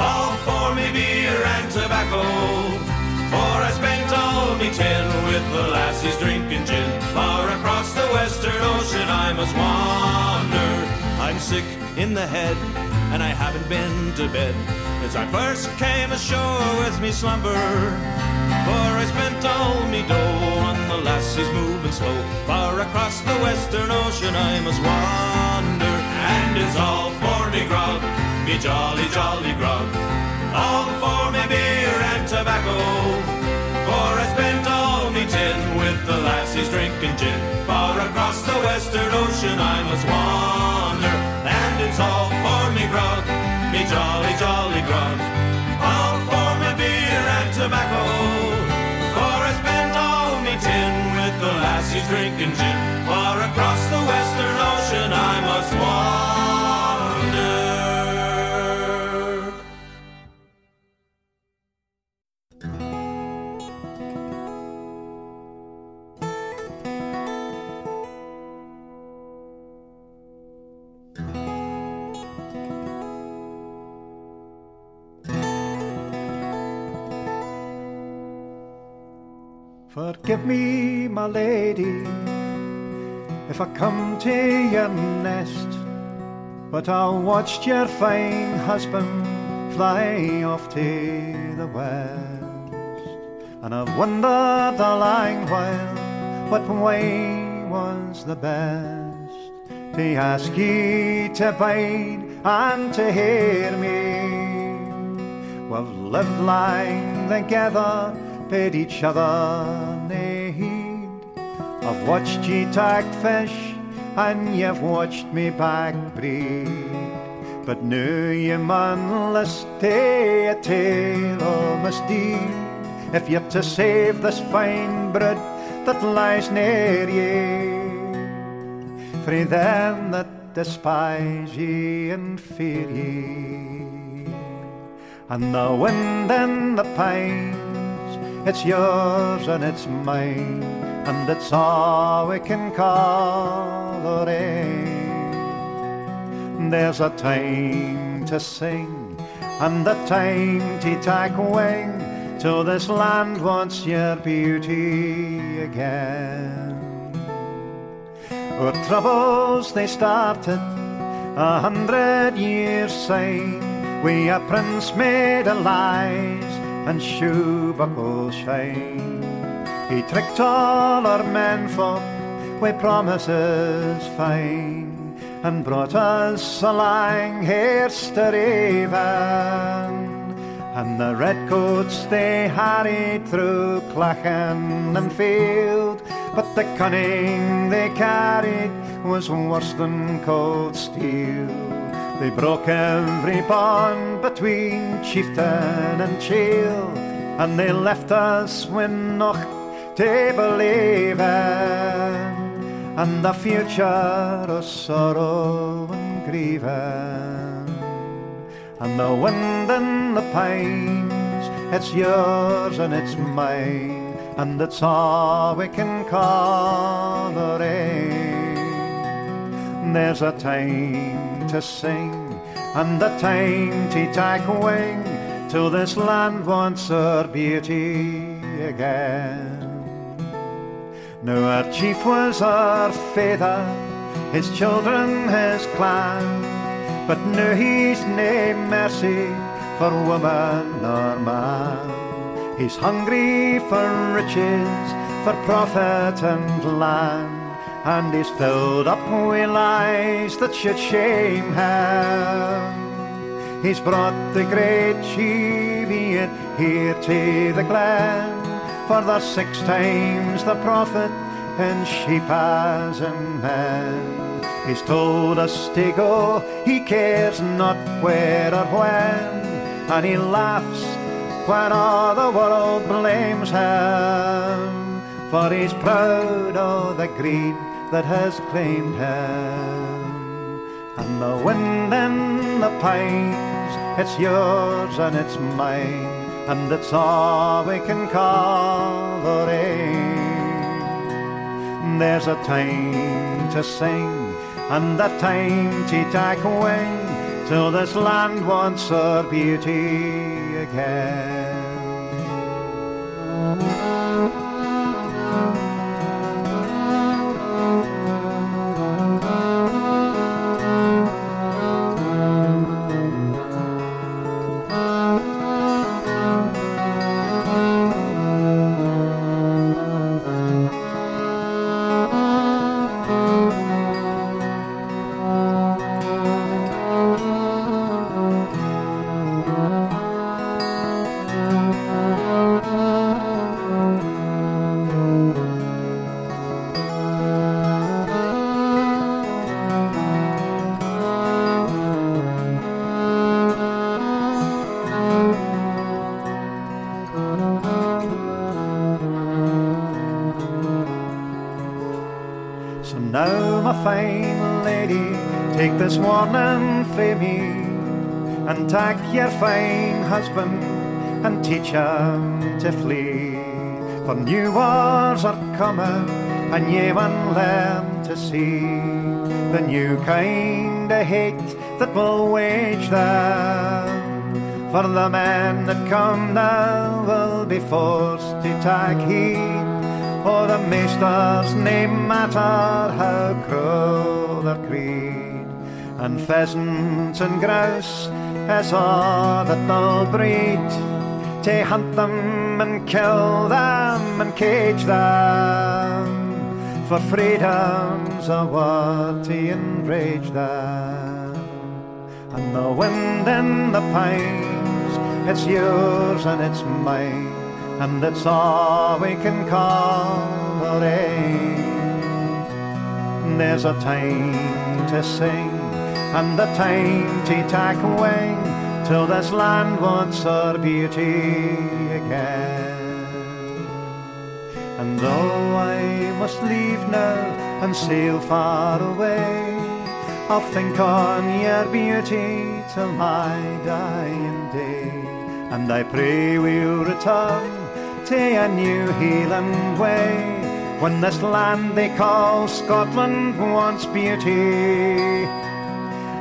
all for me beer and tobacco. For I spent tin with the lassies drinking gin. Far across the western ocean I must wander. I'm sick in the head, and I haven't been to bed since I first came ashore with me slumber. For I spent all me dough on the lassies moving slow. Far across the western ocean I must wander. And it's all for me grog, me jolly, jolly grog. All for me beer and tobacco. For I spent all me tin with the lassies drinking gin. Far across the western ocean I must wander. And it's all for me grog, me jolly, jolly grog. All for me beer and tobacco. For I spent all me tin with the lassies drinking gin. Forgive me, my lady, if I come to your nest, but I watched your fine husband fly off to the west, and I've wondered a long while what way was the best to ask ye to bide and to hear me. We've lived long together paid each other nae heed. I've watched ye tag fish, and ye've watched me back breed. But now ye man list a tale of misdeed. If ye're to save this fine bread that lies near ye, frae them that despise ye and fear ye, and the wind and the pine it's yours and it's mine, and it's all we can call it in. There's a time to sing, and a time to take wing, till this land wants your beauty again. Our troubles they started a hundred years syne. We a prince made of lies and shoe buckle shine. He tricked all our men folk with promises fine and brought us along here to Raven. And the redcoats they harried through clachan and field, but the cunning they carried was worse than cold steel. They broke every bond between chieftain and chiel, and they left us with noch to believe in, and the future of sorrow and grieving. And the wind and the pines, it's yours and it's mine, and it's all we can call the rain. There's a time to sing, and a time to take wing, till this land wants her beauty again. Now our chief was our father, his children his clan, but now he's nae mercy for woman or man. He's hungry for riches, for profit and land, and he's filled up with lies that should shame him. He's brought the great Cheviot here to the glen for the six times the prophet in sheep as in men. He's told us to go, he cares not where or when, and he laughs when all the world blames him, for he's proud of the greed that has claimed him. And the wind and the pines, it's yours and it's mine, and it's all we can call the rain. There's a time to sing and a time to take wing till this land wants her beauty again. Fine husband and teach him to flee. For new wars are coming, and ye will learn to see the new kind of hate that will wage them. For the men that come now will be forced to take heed for the meesters, nae matter how cruel their creed. And pheasants and grouse is all that breed, to hunt them and kill them and cage them. For freedom's a word to enrage them. And the wind and the pines, it's yours and it's mine and it's all we can call the rain. There's a time to sing and the time to take wing till this land wants her beauty again. And though I must leave now and sail far away, I'll think on your beauty till my dying day, and I pray we'll return to a New Heeland way when this land they call Scotland wants beauty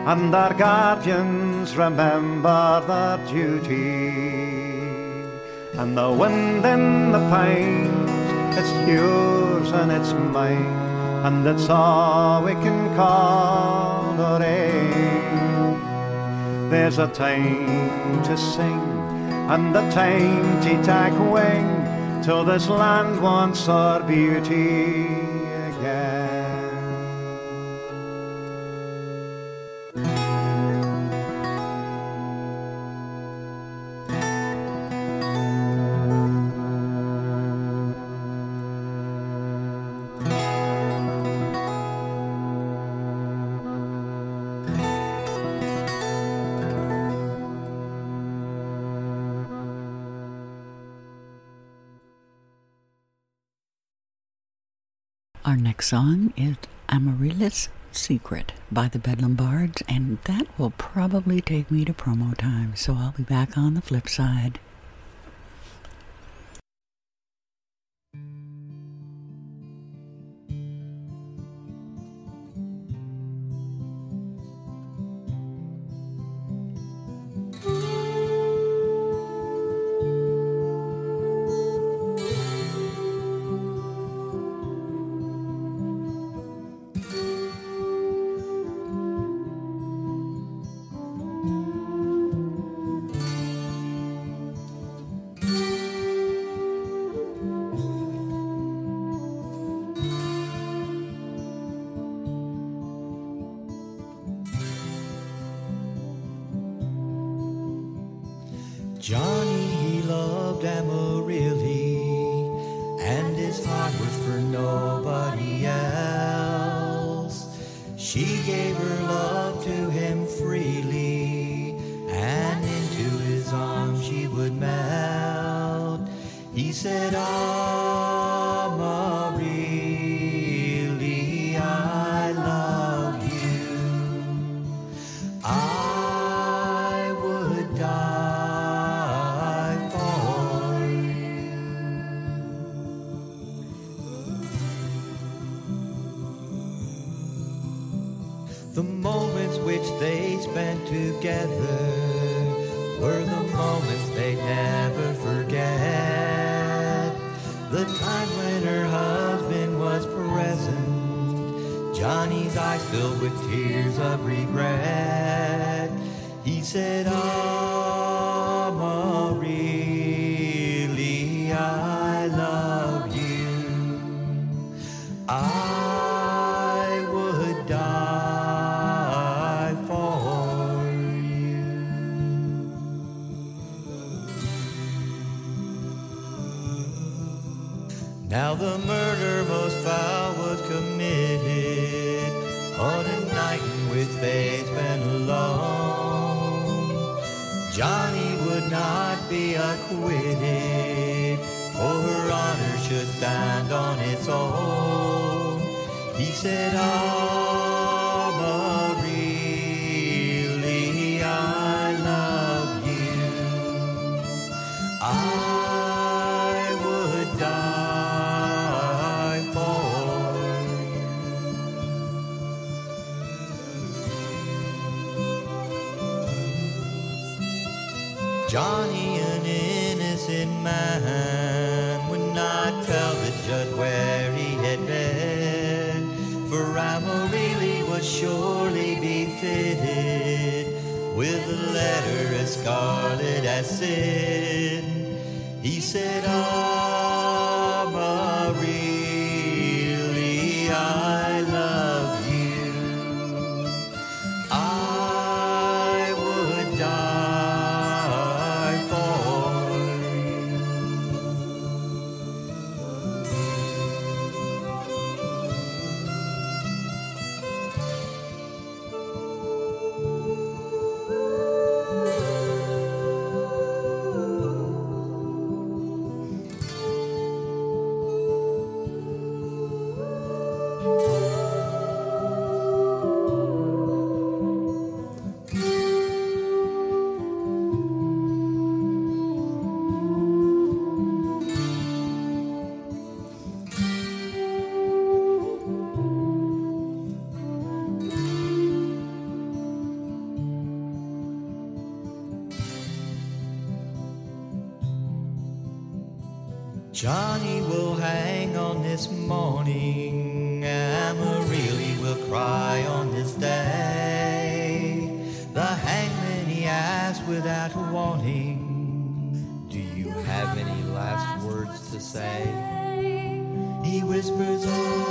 and our guardians remember their duty. And the wind in the pines, it's yours and it's mine, and it's all we can call the rain. There's a time to sing and a time to take wing till this land wants our beauty. Our next song is Amaryllis Secret by the Bedlam Bards, and that will probably take me to promo time, so I'll be back on the flip side. Johnny will hang on this morning, Amarillo will cry on this day. The hangman he asked without warning, Do you have any last words to say? He whispers, oh,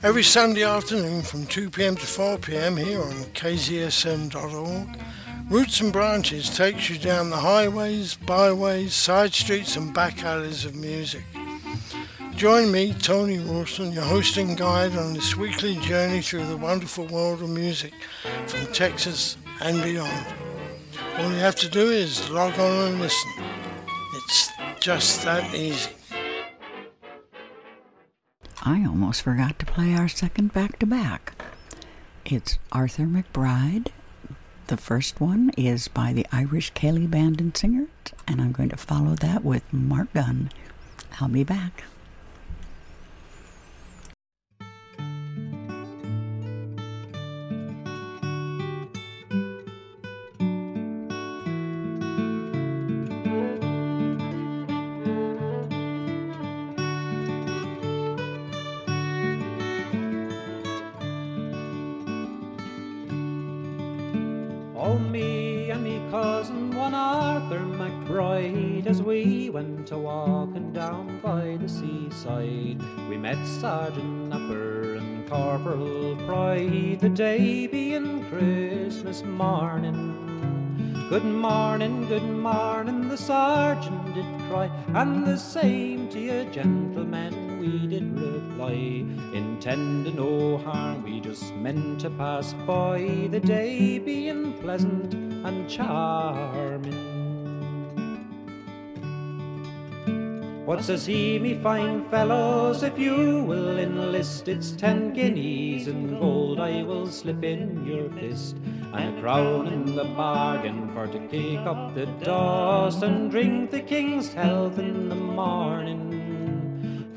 Every Sunday afternoon from 2 pm to 4 pm here on kzsm.org, Roots and Branches takes you down the highways, byways, side streets, and back alleys of music. Join me, Tony Rawson, your hosting guide on this weekly journey through the wonderful world of music from Texas and beyond. All you have to do is log on and listen. It's just that easy. I almost forgot to play our second back to back. It's Arthur McBride. The first one is by the Irish Kelly Band and Singers, and I'm going to follow that with Mark Gunn. I'll be back. Oh, me and me cousin, one Arthur McBride, as we went a walking down by the seaside, we met Sergeant Napper and Corporal Pride, the day being Christmas morning. Good morning, good morning, the sergeant did cry, and the same to you, gentlemen, we did reply. Intending no harm, we just meant to pass by, the day being pleasant and charming. What says he, me fine fellows, if you will enlist, it's ten guineas in gold I will slip in your fist, and a crown in the bargain for to kick up the dust and drink the king's health in the morning.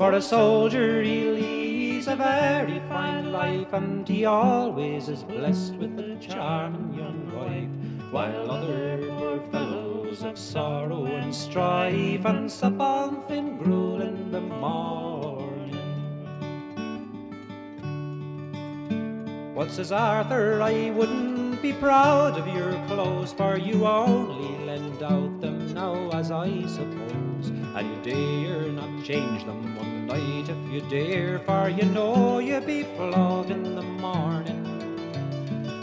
For a soldier he leads a very fine life, and he always is blessed with a charming young wife, while other poor fellows of sorrow and strife and sup on thin gruel in the morning. What says Arthur? I wouldn't be proud of your clothes, for you only lend out them now, as I suppose. And you dare not change them one night if you dare, for you know you'll be flogged in the morning.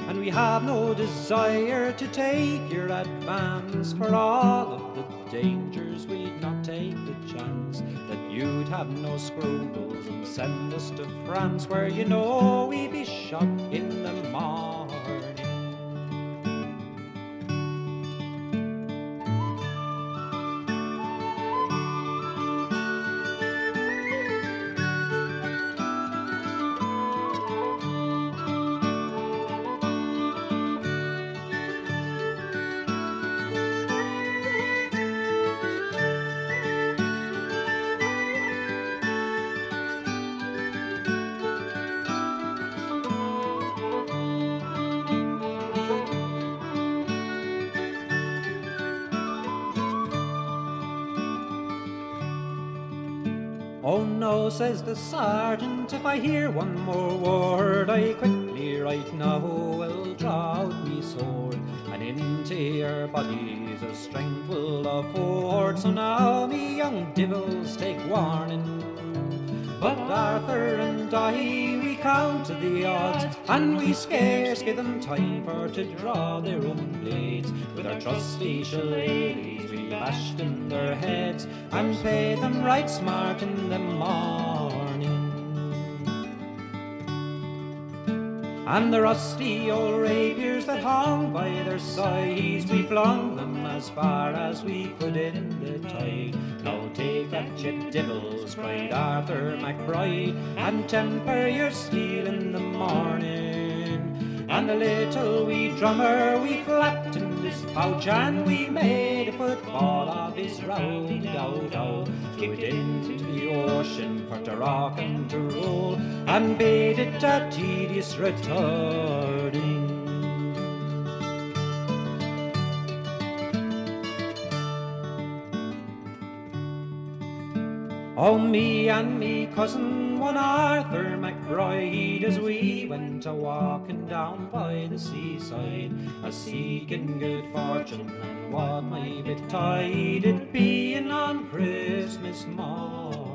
And we have no desire to take your advance for all of the dangers. We'd not take the chance that you'd have no scruples and send us to France, where you know we'd be shot in the morning. Says the sergeant, if I hear one more word, I quickly right now will draw out me sword, and into your bodies a strength will afford. So now, me young devils, take warning. But Arthur and I, we counted the odds, and we scarce give them time for to draw their own blades. With our trusty shillelaghs, we bashed in their heads, and paid them right smart in the morning. And the rusty old rapiers that hung by their sides, we flung them as far as we could in the tide. Now take that, ye devils, cried Arthur MacBride, and temper your steel in the morning. And the little wee drummer we flapped in his pouch, and we made a football of his round dow. Threw it into the ocean for to rock and to roll, and bade it a tedious returning. Oh, me and me cousin, one Arthur MacBride, as we went a walking down by the seaside, a seeking good fortune and what might betide it being on Christmas morning.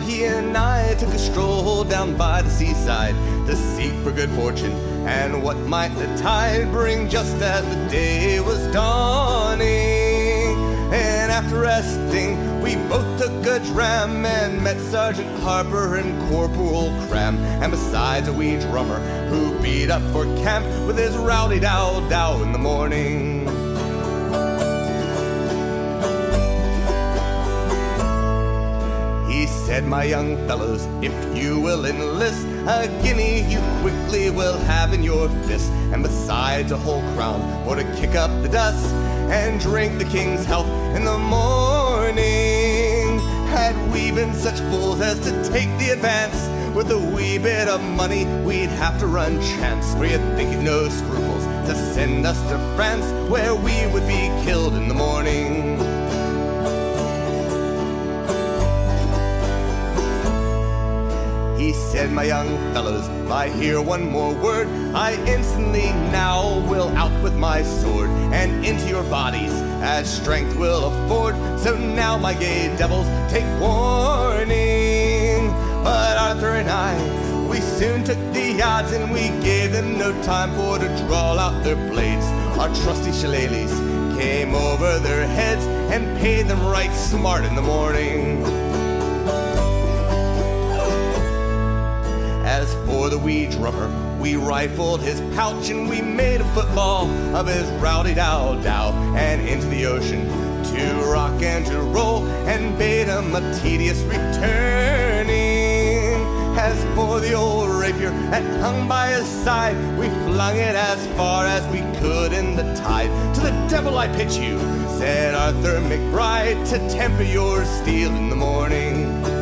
He and I took a stroll down by the seaside to seek for good fortune and what might the tide bring just as the day was dawning. And after resting, we both took a dram and met Sergeant Harper and Corporal Cram, and besides a wee drummer who beat up for camp with his rowdy dow dow in the morning. Said, My young fellows, if you will enlist, a guinea you quickly will have in your fist, and besides a whole crown for to kick up the dust and drink the king's health in the morning. Had we been such fools as to take the advance with a wee bit of money, we'd have to run chance. For you think no scruples to send us to France, where we would be killed in the morning. Said, My young fellows, if I hear one more word, I instantly now will out with my sword and into your bodies as strength will afford. So now, my gay devils, take warning. But Arthur and I, we soon took the odds and we gave them no time for to draw out their blades. Our trusty shillelaghs came over their heads and paid them right smart in the morning. For the wee drummer, we rifled his pouch and we made a football of his rowdy dow dow and into the ocean to rock and to roll and bade him a tedious returning. As for the old rapier that hung by his side, we flung it as far as we could in the tide. To the devil I pitch you, said Arthur McBride, to temper your steel in the morning.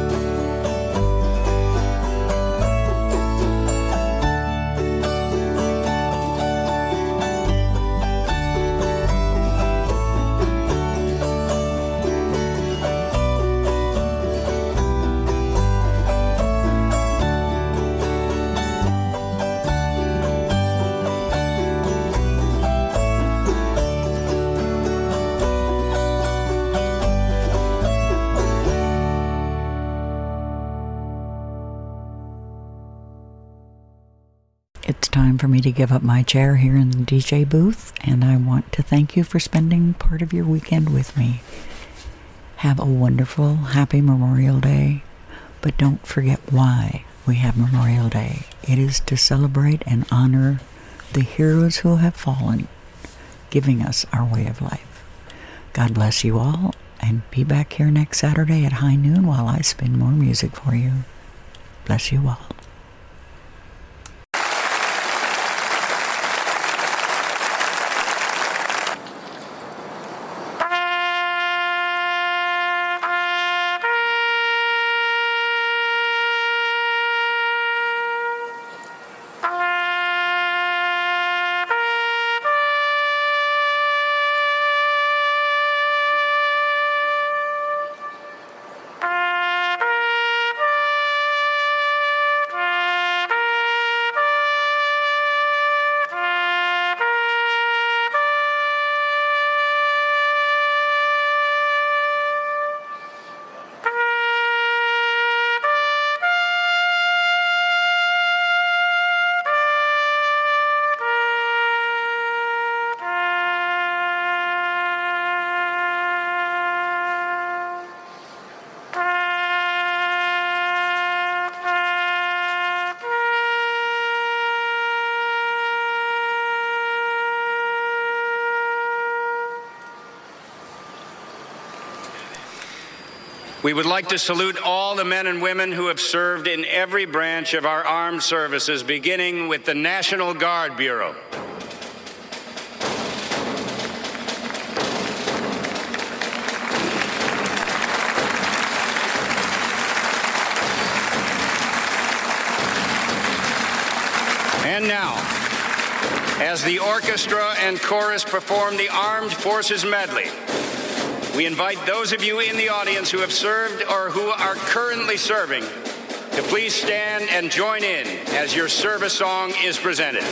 To give up my chair here in the DJ booth, and I want to thank you for spending part of your weekend with me. Have a wonderful, happy Memorial Day, but don't forget why we have Memorial Day. It is to celebrate and honor the heroes who have fallen, giving us our way of life. God bless you all, and be back here next Saturday at high noon while I spin more music for you. Bless you all. We would like to salute all the men and women who have served in every branch of our armed services, beginning with the National Guard Bureau. And now, as the orchestra and chorus perform the Armed Forces Medley, we invite those of you in the audience who have served or who are currently serving to please stand and join in as your service song is presented.